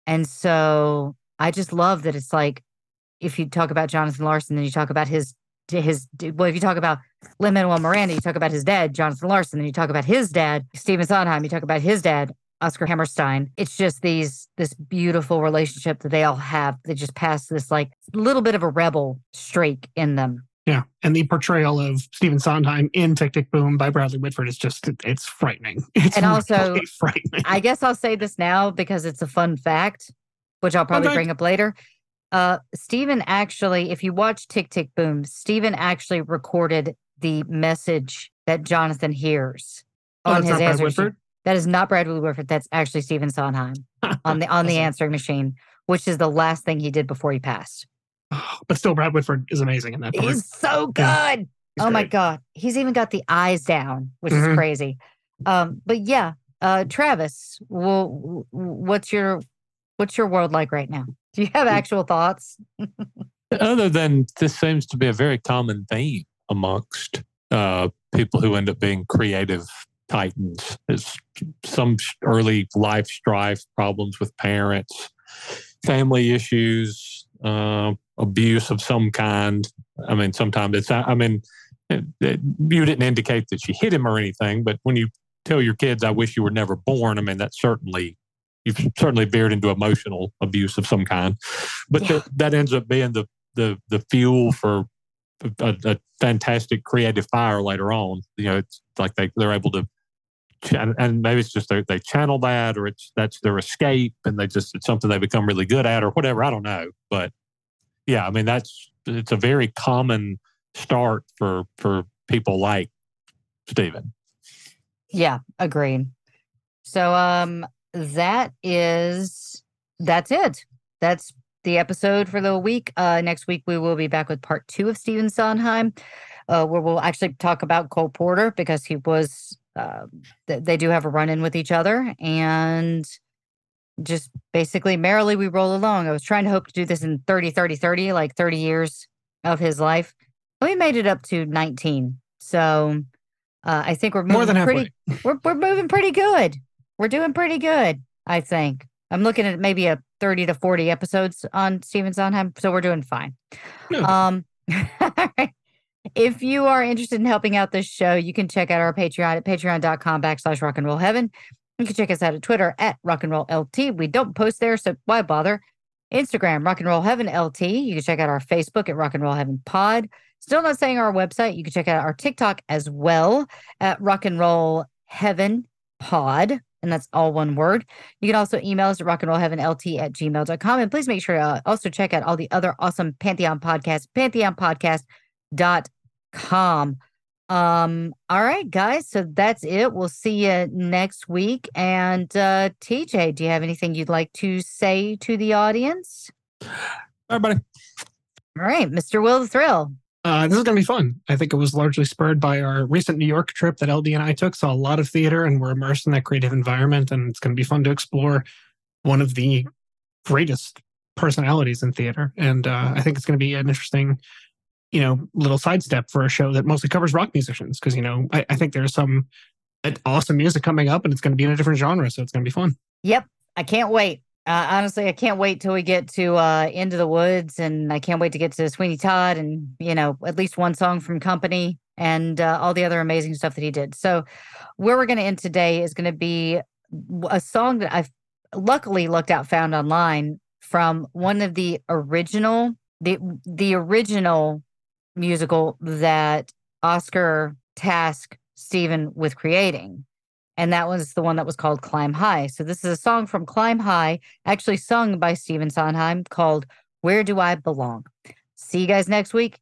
And so I just love that it's like if you talk about Jonathan Larson, then you talk about his his well, if you talk about Lin Manuel Miranda, you talk about his dad, Jonathan Larson, then you talk about his dad, Stephen Sondheim, you talk about his dad, Oscar Hammerstein. It's just these this beautiful relationship that they all have. They just pass this like little bit of a rebel streak in them. Yeah, and the portrayal of Stephen Sondheim in Tick Tick Boom by Bradley Whitford is just it's frightening. It's and also really frightening. I guess I'll say this now because it's a fun fact, which I'll probably Okay. bring up later. Uh, Stephen actually, if you watch Tick Tick Boom, Stephen actually recorded the message that Jonathan hears Oh, on his answer. That is not Bradley Whitford. That's actually Stephen Sondheim on the on the answering machine, which is the last thing he did before he passed. But still, Brad Whitford is amazing in that part. He's so good. Yeah, He's oh my god, he's even got the eyes down, which Mhm. is crazy. Um, but yeah, uh, Travis, well, what's your what's your world like right now? Do you have actual thoughts? Other than this seems to be a very common theme amongst uh, people who end up being creative titans is some early life strife, problems with parents, family issues, uh, abuse of some kind. I mean, sometimes it's, I mean, it, it- you didn't indicate that you hit him or anything, but when you tell your kids, I wish you were never born, I mean, that's certainly, you've certainly veered into emotional abuse of some kind. But Yeah. that, that ends up being the, the, the fuel for a, a fantastic creative fire later on. You know, it's like they, they're able to and maybe it's just they they channel that, or it's that's their escape, and they just it's something they become really good at, or whatever. I don't know, but yeah, I mean that's it's a very common start for for people like Stephen. Yeah, agreed. So um that is that's it. That's the episode for the week. Uh next week we will be back with part two of Stephen Sondheim, uh, where we'll actually talk about Cole Porter because he was uh, th- they do have a run in with each other and just basically merrily we roll along. I was trying to hope to do this in 30, 30, 30, like 30 years of his life. We made it up to 19. So uh, I think we're moving More than halfway. pretty we're we're moving pretty good. We're doing pretty good, I think. I'm looking at maybe a 30 to 40 episodes on Stephen Sondheim, so we're doing fine. No. Um if you are interested in helping out this show, you can check out our Patreon at patreon.com backslash rock and roll heaven. You can check us out at Twitter at rock and roll LT. We don't post there, so why bother? Instagram, rock and roll heaven LT. You can check out our Facebook at rock and roll heaven pod. Still not saying our website. You can check out our TikTok as well at rock and roll heaven pod. And that's all one word. You can also email us at rock and roll heaven LT at gmail.com. And please make sure to also check out all the other awesome Pantheon podcasts, pantheonpodcast.com. Um, all right, guys. So that's it. We'll see you next week. And uh TJ, do you have anything you'd like to say to the audience? Everybody, All right, Mr. Will the Thrill. Uh, this is going to be fun. I think it was largely spurred by our recent New York trip that LD and I took. Saw a lot of theater and we're immersed in that creative environment. And it's going to be fun to explore one of the greatest personalities in theater. And uh, I think it's going to be an interesting, you know, little sidestep for a show that mostly covers rock musicians. Because, you know, I, I think there's some uh, awesome music coming up and it's going to be in a different genre. So it's going to be fun. Yep, I can't wait. Uh, honestly, I can't wait till we get to uh, Into the Woods, and I can't wait to get to Sweeney Todd, and you know, at least one song from Company, and uh, all the other amazing stuff that he did. So, where we're going to end today is going to be a song that I've luckily looked out found online from one of the original the the original musical that Oscar tasked Stephen with creating and that was the one that was called Climb High. So this is a song from Climb High, actually sung by Stephen Sondheim called Where Do I Belong? See you guys next week.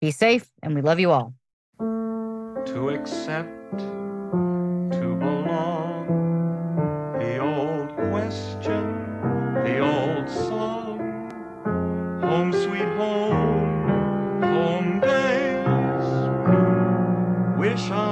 Be safe, and we love you all. to accept, to belong. The old question, the old song. Home sweet home, home days. Wish I